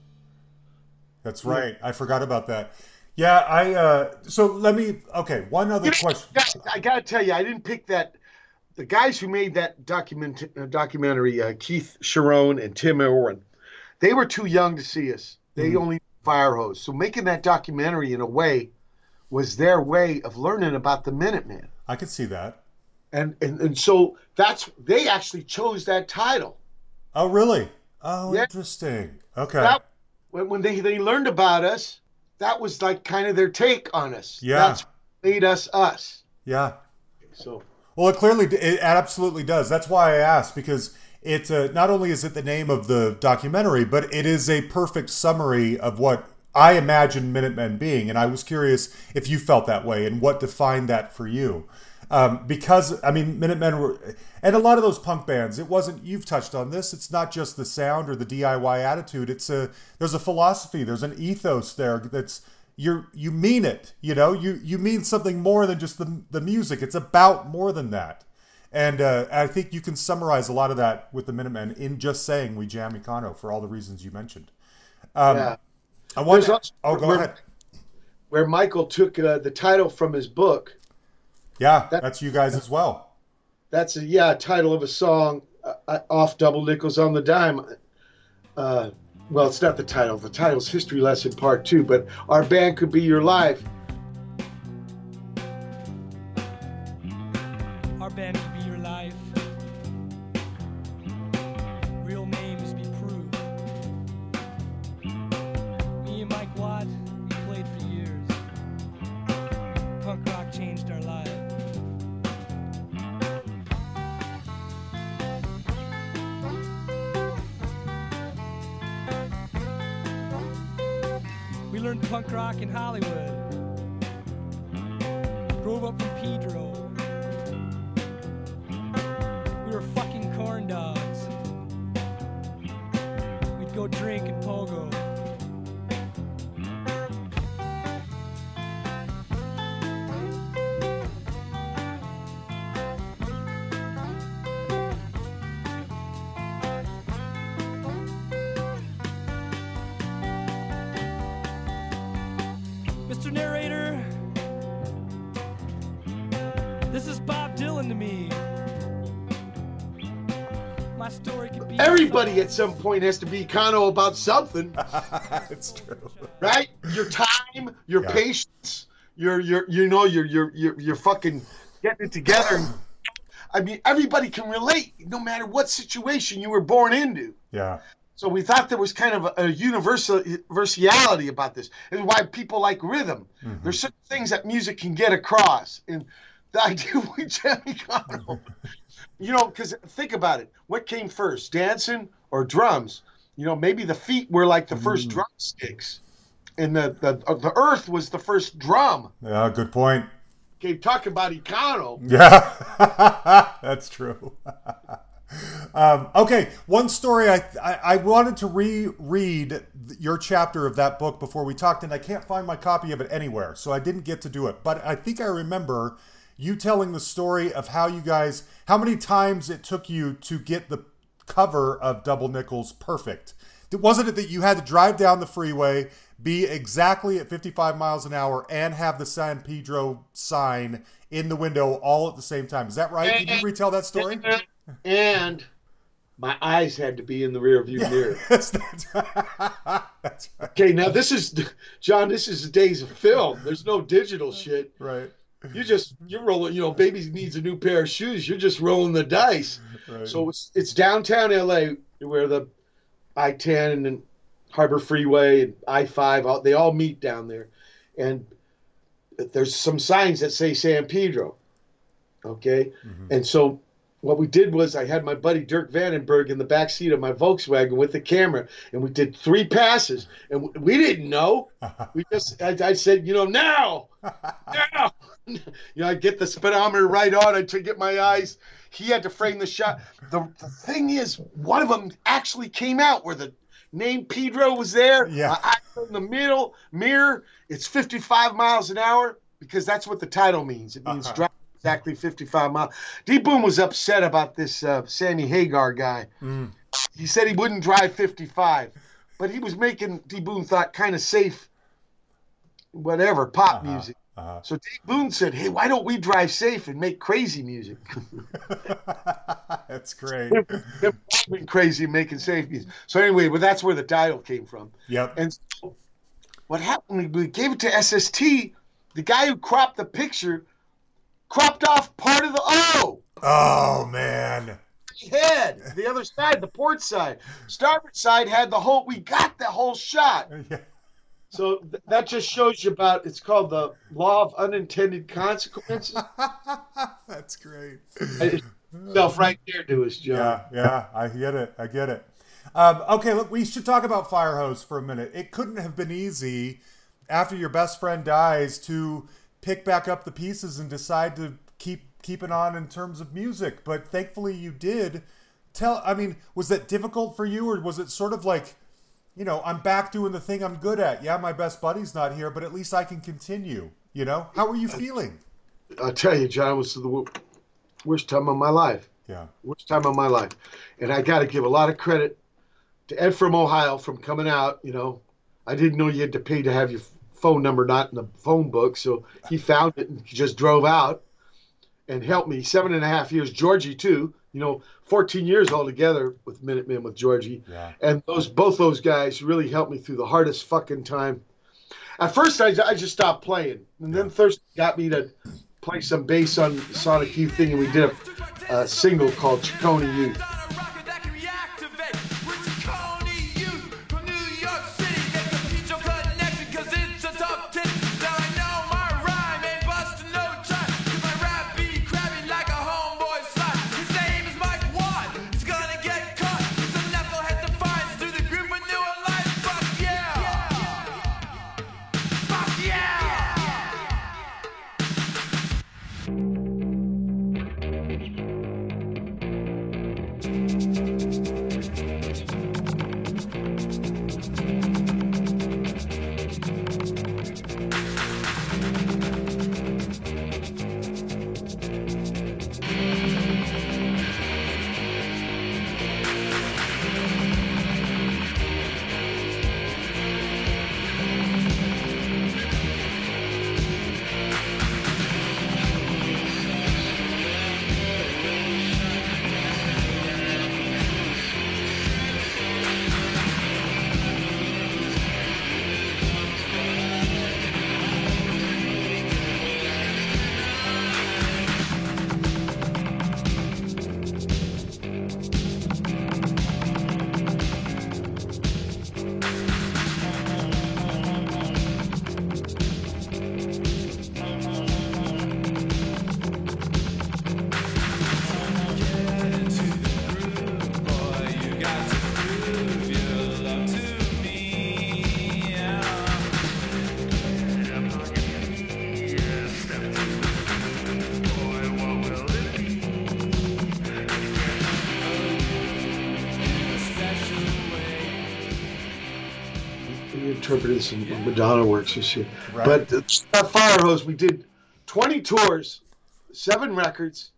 That's right. I forgot about that. Yeah. I. Uh, so let me. Okay. One other You know, question. guys, I gotta tell you, I didn't pick that. The guys who made that document uh, documentary, uh, Keith Schieron and Tim Irwin, they were too young to see us. They Mhm. only fire hose. So making that documentary in a way was their way of learning about the Minutemen. I could see that. And and, and so that's they actually chose that title. Oh, really? Oh, Yeah. interesting. Okay. That when, when they, they learned about us, that was like kind of their take on us. Yeah. That's what made us us. yeah. So Well, it clearly it absolutely does. That's why I asked because it's uh, not only is it the name of the documentary, but it is a perfect summary of what I imagine Minutemen being, and I was curious if you felt that way and what defined that for you. Um, because I mean, Minutemen were, and a lot of those punk bands. It wasn't. You've touched on this. It's not just the sound or the DIY attitude. It's a there's a philosophy. There's an ethos there that's you you mean it you know you you mean something more than just the the music it's about more than that and uh, I think you can summarize a lot of that with the Minutemen in just saying we jam Econo for all the reasons you mentioned. Um, yeah. I want. Also- oh, go where- ahead. Where Michael took uh, the title from his book. Yeah, that- that's you guys as well. That's a yeah title of a song uh, off Double Nickels on the Dime. Uh, well, it's not the title. The title's History Lesson Part Two. But our band could be your life. This is Bob Dylan to me. My story could be Everybody at some point has to be Econo about something, it's true. right? Your time, your Yeah. patience, your your you know your your your your fucking getting it together. I mean, everybody can relate, no matter what situation you were born into. Yeah, So we thought there was kind of a, a universal universality about this, and why people like rhythm. Mm-hmm. There's certain things that music can get across, and the idea with jam Econo, you know, because think about it, what came first, dancing or drums? You know, maybe the feet were like the first Mm. drumsticks, and the the uh, the earth was the first drum. yeah. Good point. Okay, talk about Econo. Yeah, that's true. um, okay, one story I, I I wanted to reread your chapter of that book before we talked, and I can't find my copy of it anywhere, so I didn't get to do it. But I think I remember you telling the story of how you guys, how many times it took you to get the cover of Double Nickels perfect. Wasn't it that you had to drive down the freeway, be exactly at 55 miles an hour, and have the San Pedro sign in the window all at the same time? Is that right? Did you retell that story? And my eyes had to be in the rear view mirror. Yes, that's, that's right. Okay, now this is John. This is the days of film. There's no digital shit. Right. You just you're rolling. You know, baby needs a new pair of shoes. You're just rolling the dice. right. So it's it's downtown LA where the I-10 and Harbor Freeway and I-5 they all meet down there, and there's some signs that say San Pedro. Okay, mm-hmm. and so what we did was I had my buddy Dirk Vandenberg in the back seat of my Volkswagen with the camera, and we did three passes, and we didn't know. We just I, I said, you know, now, now, you know, I get the speedometer right on. I to get my eyes. He had to frame the shot. The, the thing is, one of them actually came out where the name Pedro was there. Yeah. I, I in the middle mirror. It's 55 miles an hour because that's what the title means. It means Uh-huh. drive exactly 55 miles. D Boon was upset about this uh, Sammy Hagar guy. Mm. He said he wouldn't drive 55, but he was making D Boon thought kind of safe, whatever pop Uh-huh. music. Uh-huh. So Dave Boon said, "Hey, why don't we drive safe and make crazy music?" That's great. Being crazy making safe music. So anyway, but that's where the dial came from. Yep. And so what happened? We gave it to SST. The guy who cropped the picture cropped off part of the O Oh man. head. The other side, the port side, starboard side had the whole. We got the whole shot. Yeah. So th- that just shows you about. It's called the law of unintended consequences. That's great. Self right there to us, John. Yeah, yeah, I get it. I get it. Um, okay, look, we should talk about Firehose for a minute. It couldn't have been easy after your best friend dies to pick back up the pieces and decide to keep keep it on in terms of music. But thankfully, you did. Tell, I mean, was that difficult for you, or was it sort of like, you know, I'm back doing the thing I'm good at? Yeah, my best buddy's not here, but at least I can continue. You know, how are you feeling? I'll tell you, John, it was the worst time of my life. Yeah, Worst time of my life. And I got to give a lot of credit to Ed from Ohio from coming out. You know, I didn't know you had to pay to have your phone number not in the phone book. So he found it and he just drove out and helped me. Seven and a half years. Georgie, too. You know, 14 years altogether with Minutemen with Georgie. yeah, and those both those guys really helped me through the hardest fucking time. At first, I, I just stopped playing, and then Thurston got me to play some bass on the Sonic Youth thing, and we did a, a single called Ciccone Youth. Interpreted some Madonna works this year. Right. But that Fire Hose, we did 20 tours, seven records,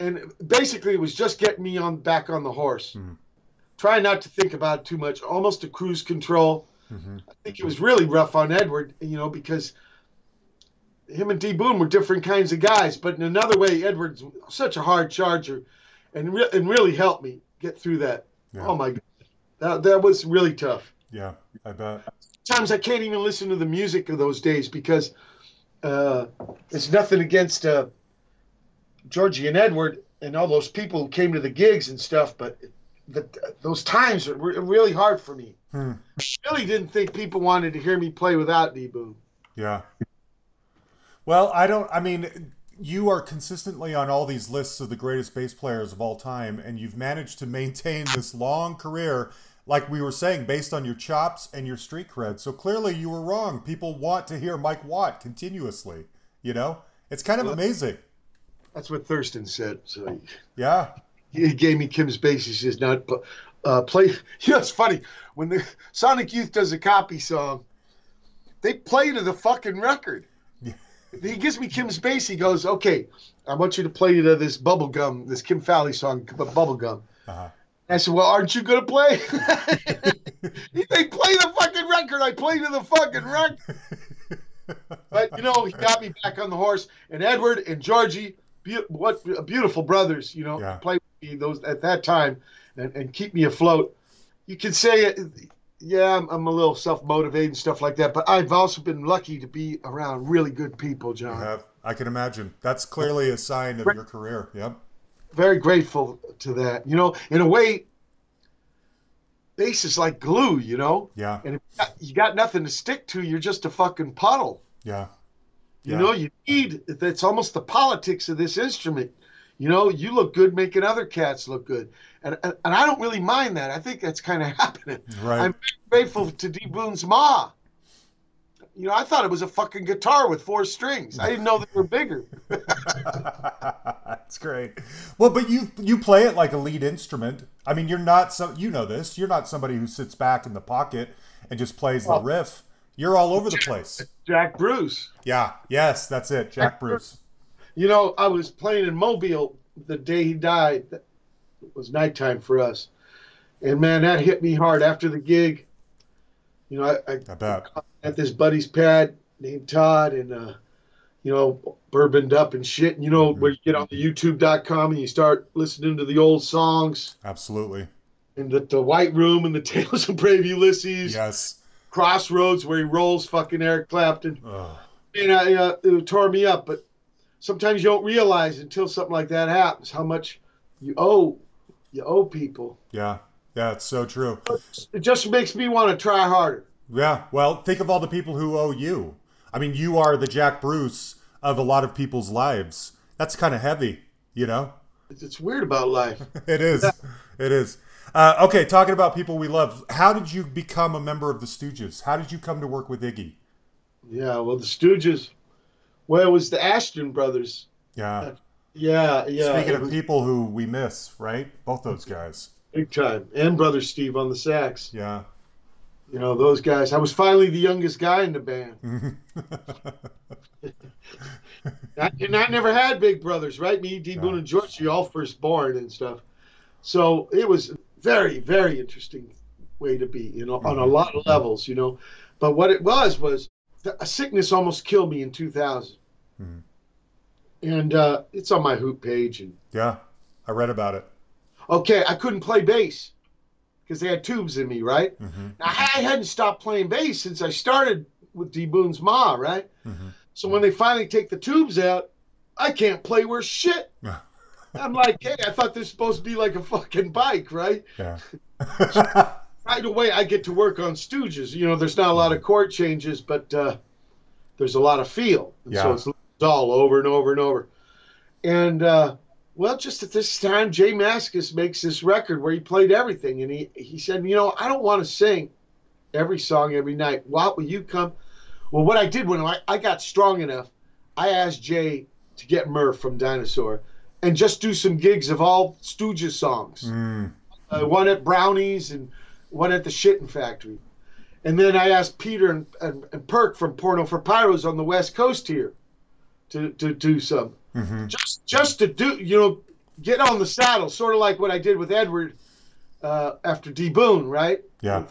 and basically it was just getting me on back on the horse. Hmm. Trying not to think about it too much, almost a cruise control. Mm-hmm. I think it was really rough on Edward, you know, because him and D Boon were different kinds of guys. But in another way, Edward's such a hard charger, and re- and really helped me get through that. Yeah. Oh my god, that that was really tough yeah, I bet. Times I can't even listen to the music of those days because uh, it's nothing against uh, Georgie and Edward and all those people who came to the gigs and stuff, but the, those times were really hard for me. Hmm. I really didn't think people wanted to hear me play without D Boon. Yeah. Well, I don't. I mean, you are consistently on all these lists of the greatest bass players of all time, and you've managed to maintain this long career, like we were saying, based on your chops and your street cred. So clearly, you were wrong. People want to hear Mike Watt continuously. You know, it's kind of amazing. That's what Thurston said. So Yeah. he, gave me Kim's bass. He says, "Not uh, play." You know, it's funny when the Sonic Youth does a copy song, they play to the fucking record. Yeah. He gives me Kim's bass. He goes, "Okay, I want you to play to this bubblegum, this Kim Fowley song, bu- bubblegum." Uh-huh. I said, "Well, aren't you gonna play?" he they play the fucking record. I play to the fucking record. but you know, he got me back on the horse. And Edward and Georgie, be- what beautiful brothers, you know, Yeah. play with me those at that time and, and keep me afloat. You can say. Yeah, I'm, I'm a little self motivated and stuff like that, but I've also been lucky to be around really good people, John. I can imagine. That's clearly a sign of your career. Yep. Very grateful to that. You know, in a way, bass is like glue. You know, Yeah. and if you got, you got nothing to stick to, you're just a fucking puddle. Yeah. You Yeah. know, you need. It's almost the politics of this instrument. You know, you look good making other cats look good, and and, and I don't really mind that. I think that's kind of happening. Right. I'm grateful to D Boon's ma. You know, I thought it was a fucking guitar with four strings. I didn't know they were bigger. That's great. Well, but you you play it like a lead instrument. I mean, you're not so you know this. You're not somebody who sits back in the pocket and just plays the riff. You're all over the place. Jack Bruce. Yeah. Yes, that's it. Jack Bruce. You know, I was playing in Mobile the day he died. It was nighttime for us. And man, that hit me hard after the gig. You know, I, I I bet. at this buddy's pad named Todd and, uh, you know, bourboned up and shit. And, you know, where you get on the YouTube.com and you start listening to the old songs Absolutely. and the, the White Room and the Tales of Brave Ulysses, Yes. Crossroads where he rolls fucking Eric Clapton. Ugh. and I, uh, it tore me up. But sometimes you don't realize until something like that happens how much you owe. You owe people. Yeah. Yeah, it's so true. It just makes me want to try harder. Yeah. Well, think of all the people who owe you. I mean, you are the Jack Bruce of a lot of people's lives. That's kind of heavy, you know? It's, weird about life. It is. It is. Uh, okay, talking about people we love. How did you become a member of the Stooges? How did you come to work with Iggy? yeah. Well, the Stooges. Well, it was the Asheton brothers. Yeah. Yeah, yeah. Speaking of people who we miss, right? Both those guys. Big time, and brother Steve on the sax. Yeah. You know those guys. I was finally the youngest guy in the band. I, and I never had big brothers, right? Me, D. Boon, and George, you all firstborn and stuff. So it was a very, very interesting way to be, you know, on a lot of levels, you know. But what it was was a sickness almost killed me in 2000. Mhm. And uh, it's on my hoot page. And Yeah. I read about it. Okay, I couldn't play bass because they had tubes in me, right? hmm Now, I hadn't stopped playing bass since I started with D Boon's Ma, right? hmm So when they finally take the tubes out, I can't play worth shit. I'm like, hey, I thought this was supposed to be like a fucking bike, right? Yeah. Right away, I get to work on Stooges. You know, there's not a lot of chord changes, but uh, there's a lot of feel. And Yeah. So it's all over and over and over. And, uh, well, just at this time, J Mascis makes this record where he played everything. And he, he said, you know, I don't want to sing every song every night. What will you come? Well, what I did when I, I got strong enough, I asked J to get Murph from Dinosaur and just do some gigs of all Stooges songs Mm. uh, one at Brownies and one at the Shitting Factory. And then I asked Peter and, and, and Perk from Porno for Pyros on the West Coast here to, to do some. Hmm Just just to do, you know, get on the saddle, sort of like what I did with Edward uh, after D Boon, right? Yeah.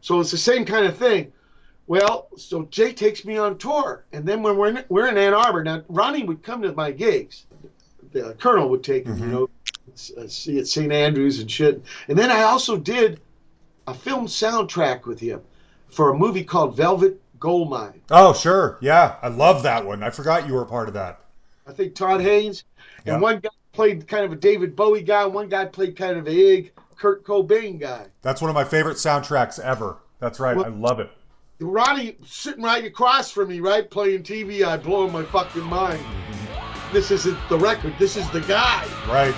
So it's the same kind of thing. Well, so J takes me on tour, and then when we're in, we're in Ann Arbor now, Ronnie would come to my gigs. The Colonel would take me, you know, uh, see at St. Andrews and shit. And then I also did a film soundtrack with him for a movie called Velvet Goldmine. Oh, sure. Yeah. I love that one. I forgot you were part of that. I think Todd Haynes, Yeah. and one guy played kind of a David Bowie guy, one guy played kind of a Ig Kurt Cobain guy. That's one of my favorite soundtracks ever. That's right. I love it. Ronnie sitting right across from me, right, playing TV. I blowing my fucking mind. This isn't the record. This is the guy. Right.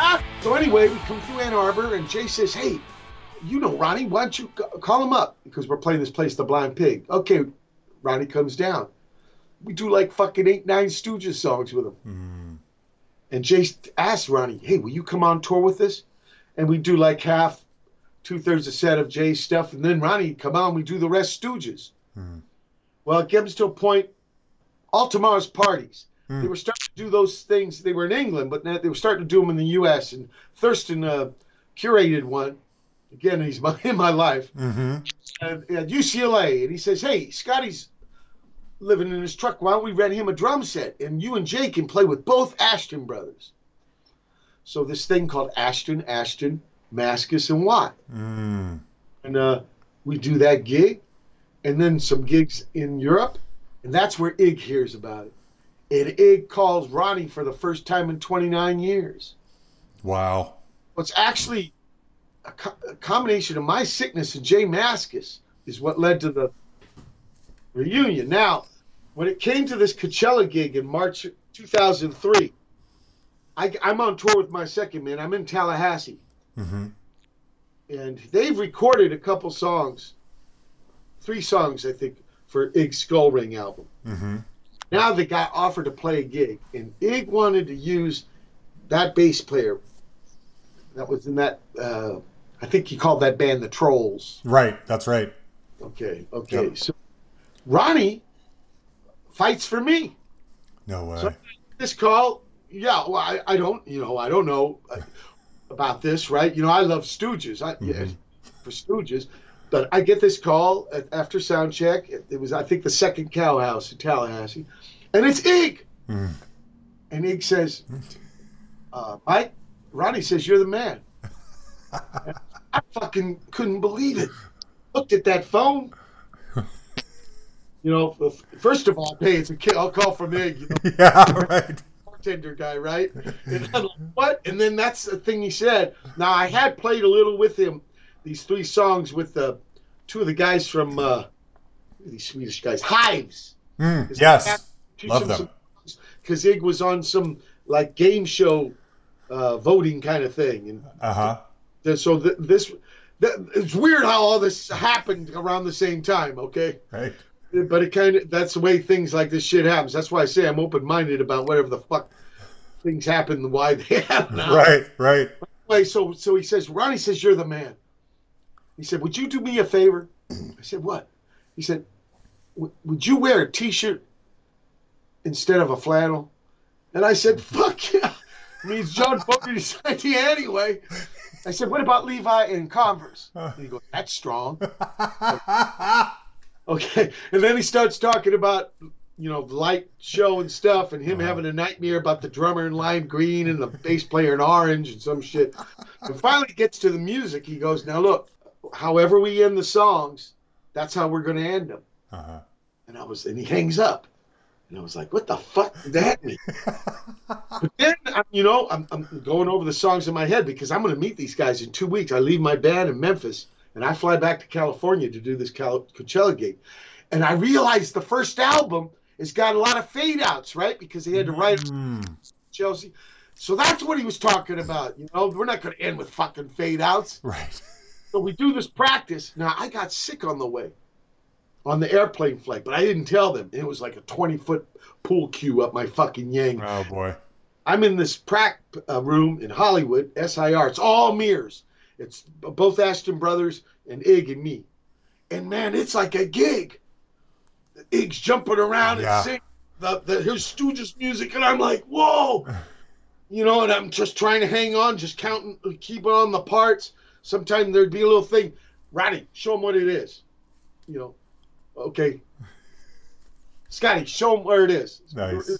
Ah, so anyway, we come through Ann Arbor, and J says, "Hey, you know Ronnie? Why don't you call him up because we're playing this place, the Blind Pig." Okay, Ronnie comes down. We do like fucking eight, nine Stooges songs with him. And J asks Ronnie, "Hey, will you come on tour with us?" And we do like half, two thirds a set of J's stuff, and then Ronnie come on. We do the rest Stooges. Well, it comes to a point. All tomorrow's parties. They were starting to do those things. They were in England, but now they were starting to do them in the U.S. And Thurston uh, curated one. Again, he's my, in my life Mm-hmm. at, at UCLA, and he says, "Hey, Scotty's living in his truck. Why don't we rent him a drum set, and you and J can play with both Asheton brothers?" So this thing called Asheton, Asheton, Mascis, and Watt, Mm. and uh, we do that gig, and then some gigs in Europe, and that's where Ig hears about it. And Ig calls Ronnie for the first time in 29 years. Wow. What's actually a, co- a combination of my sickness and J Mascis is what led to the reunion. Now, when it came to this Coachella gig in March 2003, I, I'm on tour with my second man. I'm in Tallahassee, Mm-hmm. and they've recorded a couple songs, three songs, I think, for Ig Skull Ring album. Mm-hmm. Now the guy offered to play a gig, and Ig wanted to use that bass player that was in that. Uh, I think he called that band the Trolls. Right. That's right. Okay, okay. Yep. So Ronnie fights for me. No way. So- This call, yeah. Well, I, I don't, you know, I don't know uh, about this, right? You know, I love Stooges. I, yeah, for Stooges. But I get this call at, after sound check. It, it was, I think, the second Cow Haus in Tallahassee, and it's Ig. Mm. And Ig says, uh, "Mike, Ronnie says you're the man." I fucking couldn't believe it. Looked at that phone. You know, first of all, hey, it's a kid. I'll call from Ig. You know, yeah. Right. bartender guy, right? And I'm like, what? And then that's the thing he said. Now I had played a little with him, these three songs with the two of the guys from uh, these Swedish guys, Hives. Mm. Yes. Love them. Because Ig was on some like game show uh, voting kind of thing, and Uh huh. th- so th- this. th- It's weird how all this happened around the same time, okay? Right. But it kind of that's the way things like this shit happens. That's why I say I'm open minded about whatever the fuck things happen and why they happen. Right. Right. Anyway, so so he says, Ronnie says you're the man. He said, Would you do me a favor? Mm-hmm. I said, What? He said, Would you wear a t-shirt instead of a flannel? And I said, Fuck yeah. I mean, it's John Fogerty's idea anyway. I said, What about Levi and Converse? And he goes, That's strong. Okay. And then he starts talking about, you know, light show and stuff, and him uh-huh. having a nightmare about the drummer in lime green and the bass player in orange and some shit. And finally gets to the music. He goes, Now look, however we end the songs, that's how we're going to end them. Uh-huh. And I was, and he hangs up. And I was like, what the fuck did that mean? but then, I'm- you know, I'm, I'm going over the songs in my head because I'm going to meet these guys in two weeks. I leave my band in Memphis and I fly back to California to do this Cal- Coachella gig. And I realized the first album has got a lot of fade outs, right? Because he had to write Mm. Chelsea. So that's what he was talking about. You know, we're not going to end with fucking fade outs. Right. So we do this practice. Now I got sick on the way, on the airplane flight, but I didn't tell them. It was like a twenty foot pool cue up my fucking yang. Oh boy. I'm in this prac uh, room in Hollywood, SIR. It's all mirrors. It's both Asheton brothers and Ig and me. And man, it's like a gig. Ig's jumping around Yeah. and singing the, the his Stooges music, and I'm like, whoa. You know, and I'm just trying to hang on, just counting, keep on the parts. Sometimes there'd be a little thing. Ronnie, show him what it is. You know, okay. Scotty, show him where it is. Nice.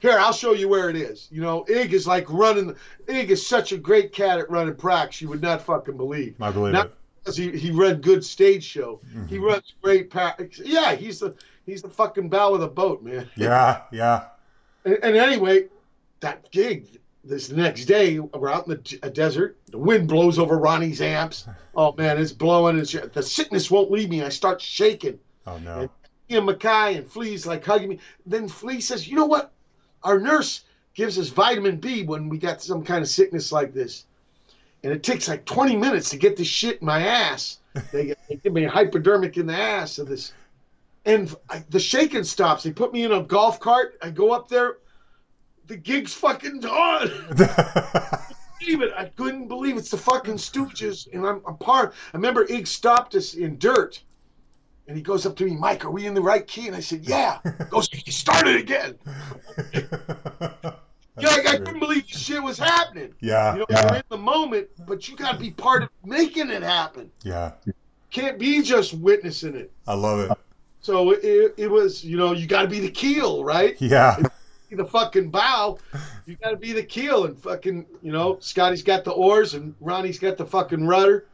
Here, I'll show you where it is. You know, Ig is like running. Ig is such a great cat at running pracs. You would not fucking believe. I believe Not it. because he, he run good stage show. Mm-hmm. He runs great pracs. Yeah, he's the he's the fucking bow of the boat, man. Yeah. Yeah. And, and anyway, that gig this next day, we're out in the desert. The wind blows over Ronnie's amps. Oh man, it's blowing. It's, the sickness won't leave me. I start shaking. Oh no. Ian MacKaye and Flea's like hugging me. Then Flea says, "You know what? Our nurse gives us vitamin B when we got some kind of sickness like this. And it takes like 20 minutes to get this shit in my ass. They, they give me a hypodermic in the ass of this. And I, the shaking stops. They put me in a golf cart. I go up there. The gig's fucking done. believe it. I couldn't believe it's the fucking Stooges, and I'm, I'm part. I remember Ig stopped us in dirt, and he goes up to me, Mike, are we in the right key? And I said, Yeah. He goes, he started again. Yeah, like, I couldn't believe this shit was happening. yeah, You know, yeah, you're in the moment, but you got to be part of making it happen. yeah. Can't be just witnessing it. I love it. So it, it was, you know, you got to be the keel, right? Yeah, Be the fucking bow. You got to be the keel, and fucking, you know, Scotty's got the oars, and Ronnie's got the fucking rudder.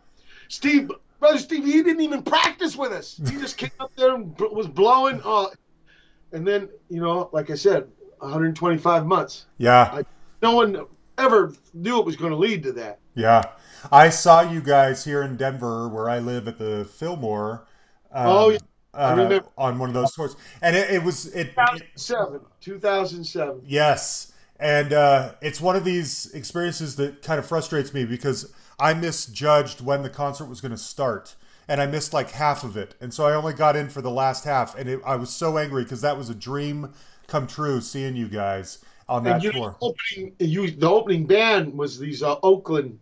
Steve, brother Steve, he didn't even practice with us. He just came up there and was blowing. Uh, and then, you know, like I said, 125 months. yeah, No one ever knew it was going to lead to that. yeah. I saw you guys here in Denver, where I live at the Fillmore. Um, Oh, yeah. I uh, on one of those tours, and it, it was it, it 2007. 2007. Yes. And uh, it's one of these experiences that kind of frustrates me because I misjudged when the concert was going to start. And I missed like half of it. And so I only got in for the last half. And it, I was so angry because that was a dream come true seeing you guys on that And you, tour. opening, you, the opening band was these uh, Oakland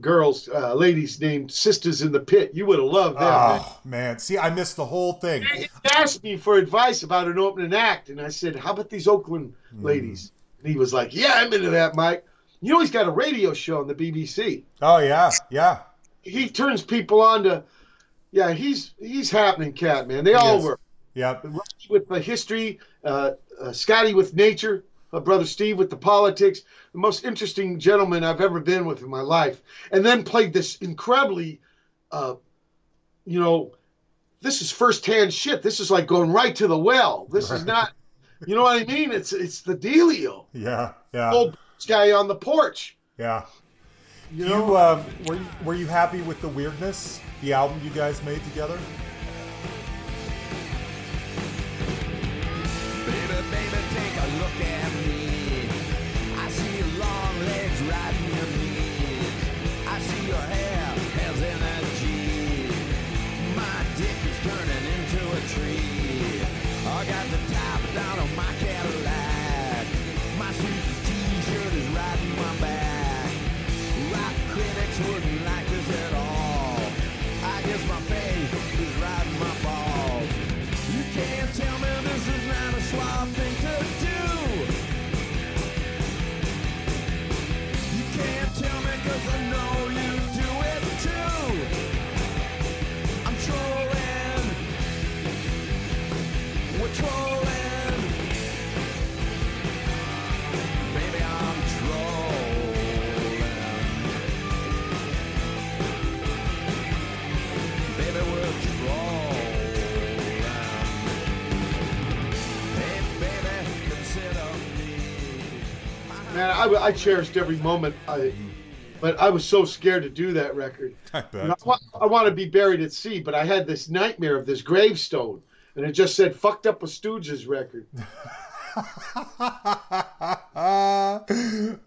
girls, uh, ladies named Sisters in the Pit. You would have loved them. man. Oh, man. See, I missed the whole thing. He asked me for advice about an opening act, and I said, "How about these Oakland ladies?" And he was like, "Yeah, I'm into that, Mike." You know, he's got a radio show on the BBC. Oh, yeah. Yeah. He turns people on to, yeah, he's he's happening, cat man. They all is. were. Yep. With the history, uh, uh, Scotty with nature, uh, brother Steve with the politics. The most interesting gentleman I've ever been with in my life, and then played this incredibly, uh, you know, this is firsthand shit. This is like going right to the well. This is not, you know what I mean? It's it's the dealio. Yeah. Yeah. Old guy on the porch. Yeah. You You, know, um, were, you, were you happy with the weirdness, the album you guys made together? Look at me. I see your long legs your knees. I see your hair has energy. My dick is turning into a tree. I got I, cherished every moment. I, but I was so scared to do that record. I bet. I, want, I want to be buried at sea, but I had this nightmare of this gravestone, and it just said "fucked up a Stooges record."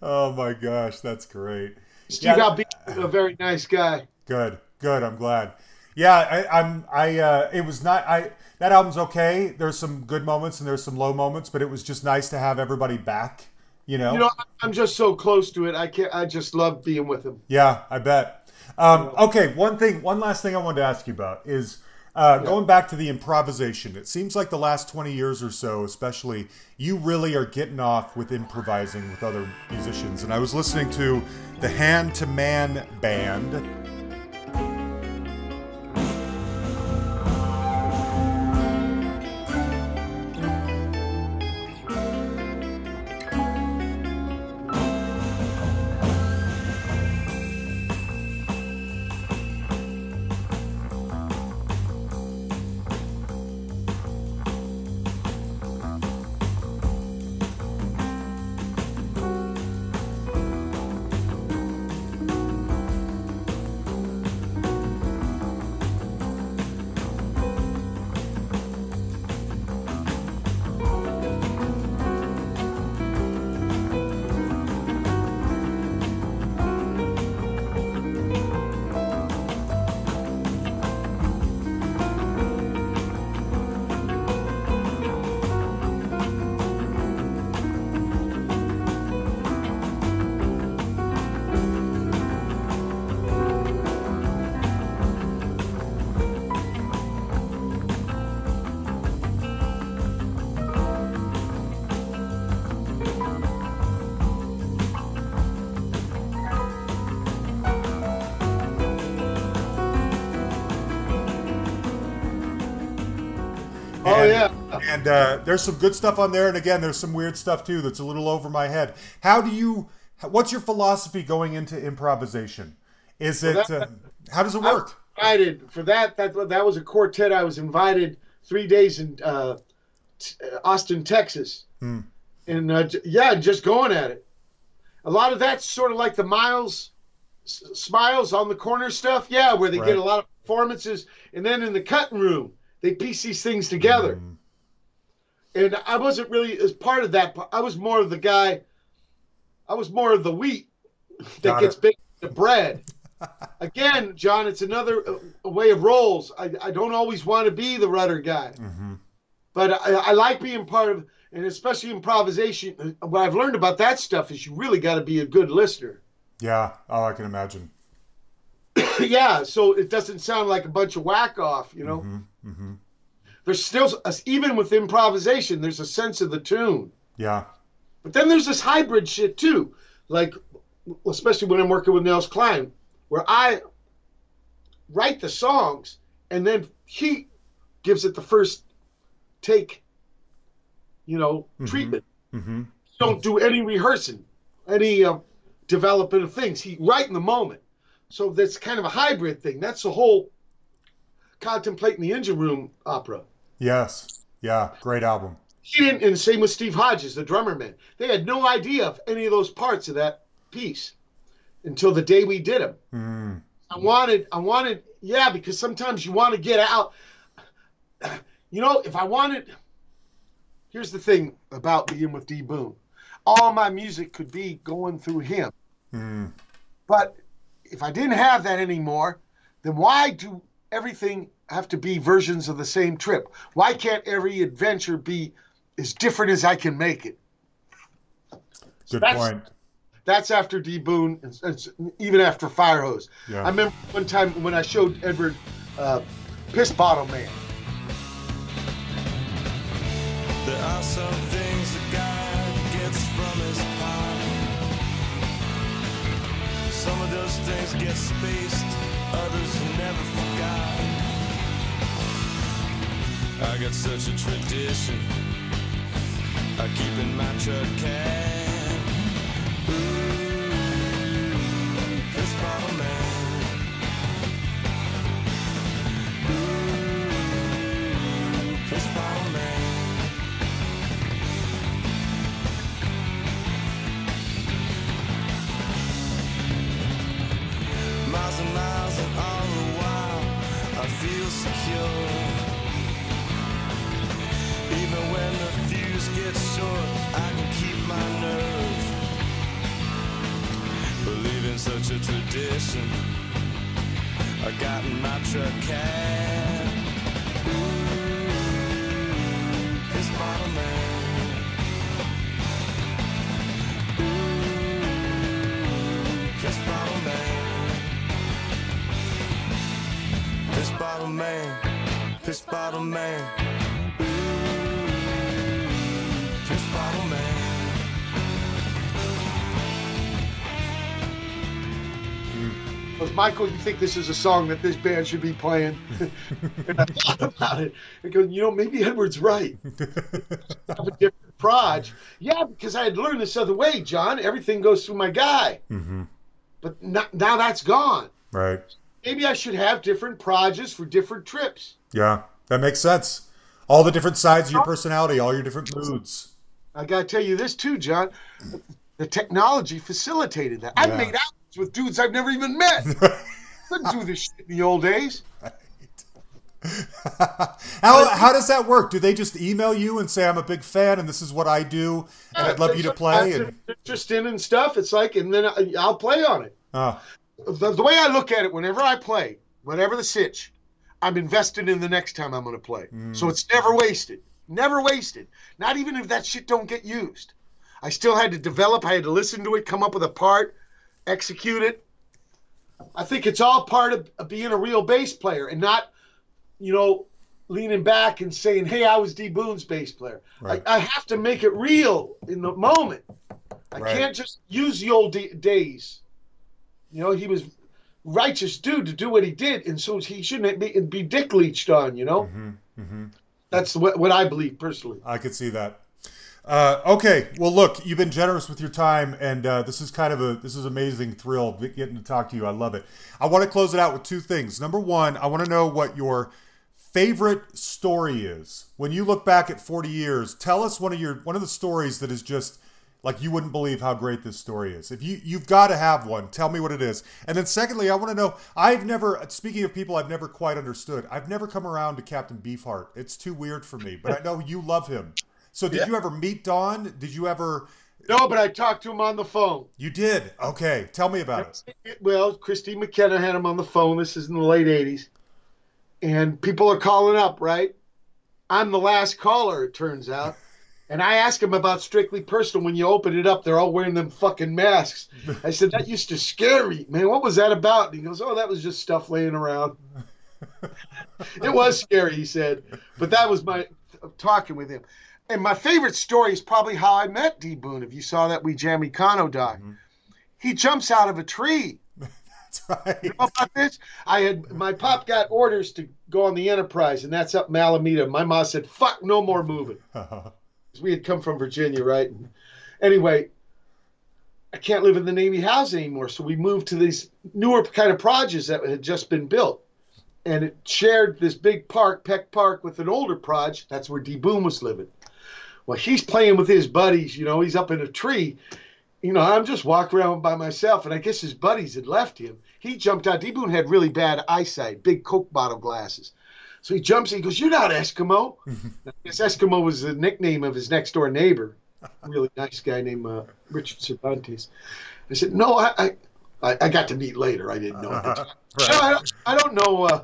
oh my gosh, that's great. Steve Yeah. Albini, a very nice guy. Good, good. I'm glad. Yeah, I, I'm. I. Uh, it was not. I. That album's okay. There's some good moments and there's some low moments, but it was just nice to have everybody back. You know. You know, I'm just so close to it. I can't. I just love being with him. Yeah, I bet. Um, okay, one thing, one last thing I wanted to ask you about is uh, going back to the improvisation. It seems like the last 20 years or so, especially, you really are getting off with improvising with other musicians. And I was listening to the Hand to Man Band. Oh, And- yeah. and uh, there's some good stuff on there, and again, there's some weird stuff too that's a little over my head. How do you? What's your philosophy going into improvisation? Is it? that- uh, how does it work? I invited for that. That that was a quartet. I was invited three days in uh, t- uh, Austin, Texas, Hmm. and uh, j- yeah, just going at it. A lot of that's sort of like the Miles S- Smiles on the corner stuff. Yeah, where they Right. get a lot of performances, and then in the cutting room they piece these things together. Hmm. And I wasn't really as part of that. I was more of the guy. I was more of the wheat that Got gets it. baked into bread. Again, John, it's another uh, a way of roles. I, I don't always want to be the rudder guy, Mhm. but I, I like being part of, and especially improvisation. uh, What I've learned about that stuff is you really got to be a good listener. Yeah, oh, I can imagine. yeah, so it doesn't sound like a bunch of whack off, you know. Hmm There's still, even with improvisation, there's a sense of the tune. Yeah, But then there's this hybrid shit too, like especially when I'm working with Nels Cline, where I write the songs and then he gives it the first take, you know, treatment. hmm Don't do any rehearsing, any uh, developing of things. He right in the moment. So that's kind of a hybrid thing. That's the whole contemplating the engine room opera. yes, yeah, great album. He didn't, and same with Steve Hodges, the drummer man. They had no idea of any of those parts of that piece until the day we did them. Mm. I wanted, I wanted, yeah, because sometimes you want to get out. You know, if I wanted, here's the thing about being with D Boon. All my music could be going through him. Mm. But if I didn't have that anymore, then why do everything have to be versions of the same trip? Why can't every adventure be as different as I can make it? Good That's- point. That's after D Boon, and, and even after Firehose. Yeah. I remember one time when I showed Edward uh, Piss Bottle Man. There are some things a guy gets from his pie. Some of those things get spaced, others never forgot. I got such a tradition. I keep in my truck cab. Ooh, Michael, you think this is a song that this band should be playing? and I thought about it. I go, you know, maybe Edward's right. I have a different proj. Yeah, because I had learned this other way, John. Everything goes through my guy. hmm But now, now that's gone. Right. Maybe I should have different projes for different trips. Yeah, that makes sense. All the different sides of your personality, all your different moods. I got to tell you this too, John. The technology facilitated that. I made made albums with dudes I've never even met. Couldn't do this shit in the old days. how how does that work? Do they just email you and say I'm a big fan and this is what I do and I'd love you to play? And interested in stuff. It's like, and then I, I'll play on it. oh, The, the way I look at it, whenever I play, whatever the sitch, I'm invested in the next time I'm going to play. Mm. So it's never wasted. Never wasted. Not even if that shit don't get used. I still had to develop. I had to listen to it, come up with a part, execute it. I think it's all part of, of being a real bass player and not, you know, leaning back and saying, "Hey, I was D Boon's bass player." Right. I, I have to make it real in the moment. I Right. can't just use the old d- days. You know, he was righteous dude to do what he did, and so he shouldn't be, be dick leeched on. You know, hmm That's what, what I believe personally. I could see that. Uh, okay, well, look, you've been generous with your time, and uh, this is kind of a this is amazing thrill getting to talk to you. I love it. I want to close it out with two things. Number one, I want to know what your favorite story is. When you look back at 40 years, tell us one of your one of the stories that is just like you wouldn't believe how great this story is. If you you've got to have one, tell me what it is. And then secondly, I want to know. I've never speaking of people I've never quite understood. I've never come around to Captain Beefheart. It's too weird for me, but I know you love him. So did Yeah. you ever meet Don? Did you ever? No, but I talked to him on the phone. You did. Okay, tell me about it. Well, Kristine McKenna had him on the phone. This is in the late 80s. And people are calling up, right? I'm the last caller, it turns out. And I asked him about Strictly Personal. When you open it up, they're all wearing them fucking masks. I said, That used to scare me, man. What was that about? And he goes, Oh, that was just stuff laying around. it was scary, he said. But that was my talking with him. And my favorite story is probably how I met D Boon. If you saw that We Jam Econo doc, he jumps out of a tree. That's right. You know about this? I had my pop got orders to go on the Enterprise, and that's up Malamita. My mom said, "Fuck, no more moving." 'Cause uh-huh. we had come from Virginia, right? And anyway, I can't live in the Navy house anymore, so we moved to these newer kind of projects that had just been built, and it shared this big park, Peck Park, with an older project. That's where D Boon was living. Well, he's playing with his buddies. You know, he's up in a tree. You know, I'm just walking around by myself, and I guess his buddies had left him. He jumped out. D Boon had really bad eyesight, big Coke bottle glasses. So he jumps. He goes, "You're not Eskimo." I guess Eskimo was the nickname of his next door neighbor, really nice guy named uh, Richard Cervantes. I said, "No, I, I, I, got to meet later. I didn't know." the time." I, don't, I don't know. Uh,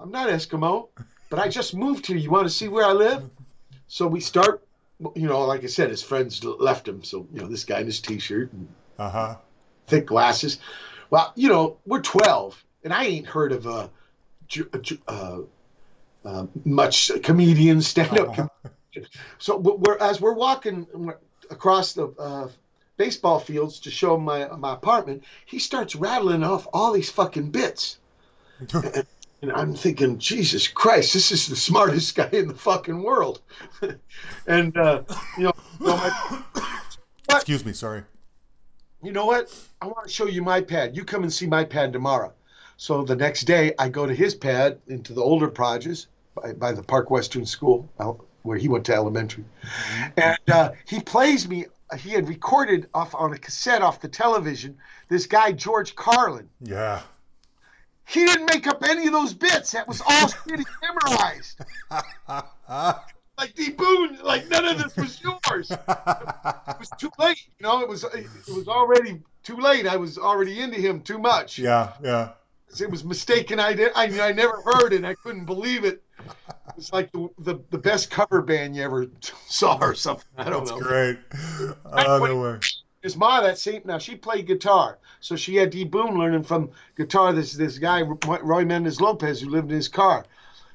I'm not Eskimo, but I just moved here. You want to see where I live? So we start. You know, like I said, his friends left him. So you know, this guy in his t-shirt and Uh huh. thick glasses. Well, you know, we're 12, and I ain't heard of uh, ju- uh, uh, much comedians, stand-up. com- So w- we're as we're walking across the uh, baseball fields to show my my apartment, he starts rattling off all these fucking bits. And, I'm thinking, Jesus Christ, this is the smartest guy in the fucking world. and uh, you know, you know, my, Excuse me. Sorry. you know what? I want to show you my pad. You come and see my pad tomorrow. So the next day, I go to his pad into the older projects by, by the Park Western School, where he went to elementary. And uh, he plays me. He had recorded off on a cassette off the television this guy George Carlin. Yeah. He didn't make up any of those bits. That was all he memorized. like D Boon, like none of this was yours. it was too late. You know, it was it was already too late. I was already into him too much. Yeah. Yeah. It was mistaken. I did. I, I never heard it. and I couldn't believe it. It's like the, the the best cover band you ever saw or something. I don't That's know. great. Oh, no way. His ma, that same now she played guitar, so she had D Boon learning from guitar. This this guy Roy Mendez Lopez who lived in his car.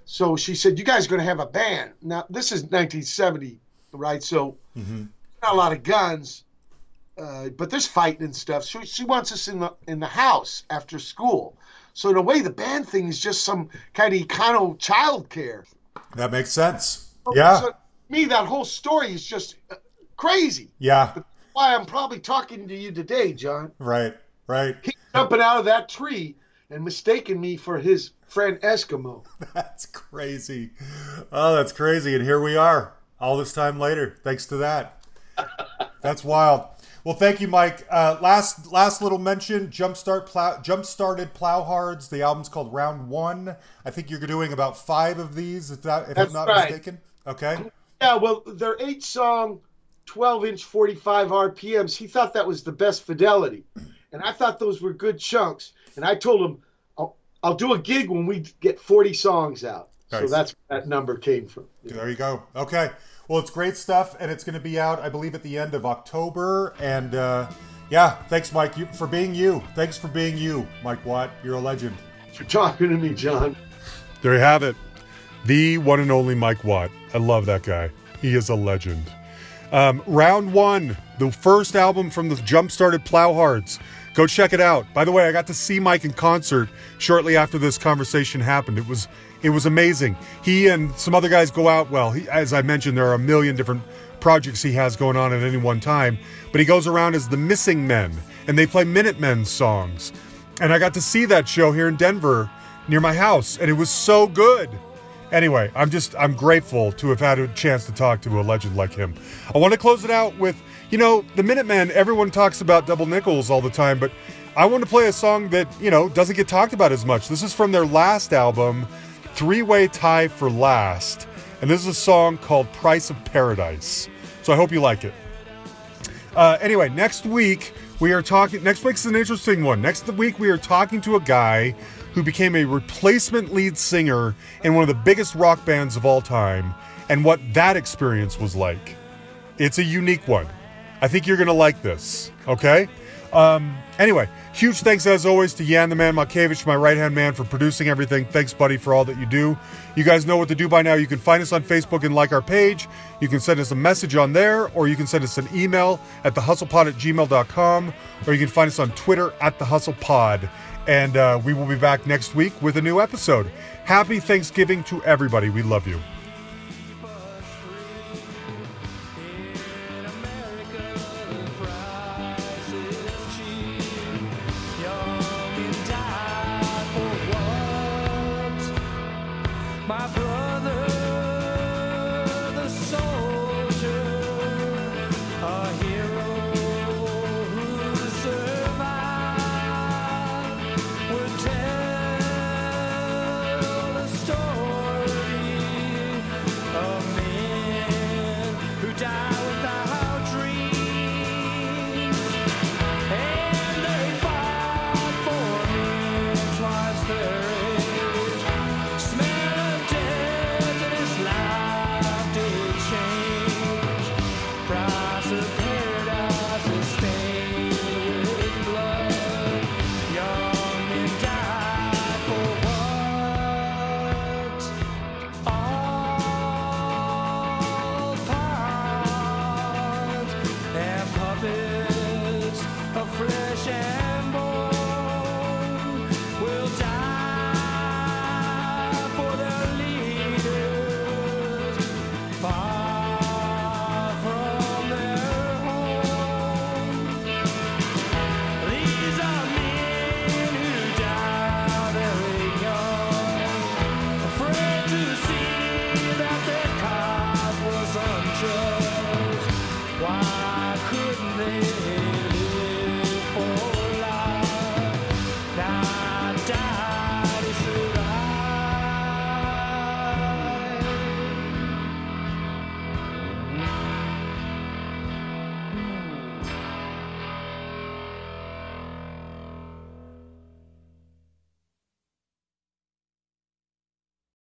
So she said, "You guys are going to have a band." Now this is 1970, right? So not a lot of guns, uh, but there's fighting and stuff. So she wants us in the in the house after school. So in a way, the band thing is just some kind of econo child care. That makes sense. Yeah. So to me, that whole story is just uh, crazy. Yeah. Why I'm probably talking to you today, John. Right. Right. He jumping out of that tree and mistaking me for his friend Eskimo. That's crazy. Oh, that's crazy. And here we are, all this time later, thanks to that. That's wild. Well, thank you, Mike. Uh, last last little mention: Jumpstart plow, Jump started Plowhards. The album's called Round One. I think you're doing about five of these, if that if I'm not right. mistaken. Okay. Yeah, well, they're eight song, 12 inch, 45 RPMs. He thought that was the best fidelity. And I thought those were good chunks. And I told him, I'll, I'll do a gig when we get 40 songs out. So that's where that number came from. There you go. Okay. Well, it's great stuff, and it's going to be out, I believe, at the end of October. And uh, yeah, thanks, Mike, you, for being you. Thanks for being you, Mike Watt. You're a legend. Thanks for talking to me, John. There you have it. The one and only Mike Watt. I love that guy. He is a legend. Um, round one the first album from the jump started Plowhards. Go check it out. By the way, I got to see Mike in concert shortly after this conversation happened. It was it was amazing. He and some other guys go out. Well, he, as I mentioned, there are a million different projects he has going on at any one time, but he goes around as the Missing Men, and they play Minutemen songs. And I got to see that show here in Denver near my house, and it was so good. Anyway, I'm just I'm grateful to have had a chance to talk to a legend like him. I want to close it out with, you know, the Minutemen. Everyone talks about double nickels all the time, but I want to play a song that you know doesn't get talked about as much. This is from their last album, Three Way Tie for Last, and this is a song called Price of Paradise. So I hope you like it. Uh, anyway, next week we are talking. Next week's an interesting one. Next week we are talking to a guy who became a replacement lead singer in one of the biggest rock bands of all time, and what that experience was like. It's a unique one. I think you're gonna like this. Okay. Um, anyway, huge thanks as always to Yan the Man Malkevich, my right hand man, for producing everything. Thanks, buddy, for all that you do. You guys know what to do by now. You can find us on Facebook and like our page. You can send us a message on there, or you can send us an email at thehustlepod at gmail.com, or you can find us on Twitter at thehustlepod. And uh, we will be back next week with a new episode. Happy Thanksgiving to everybody. We love you.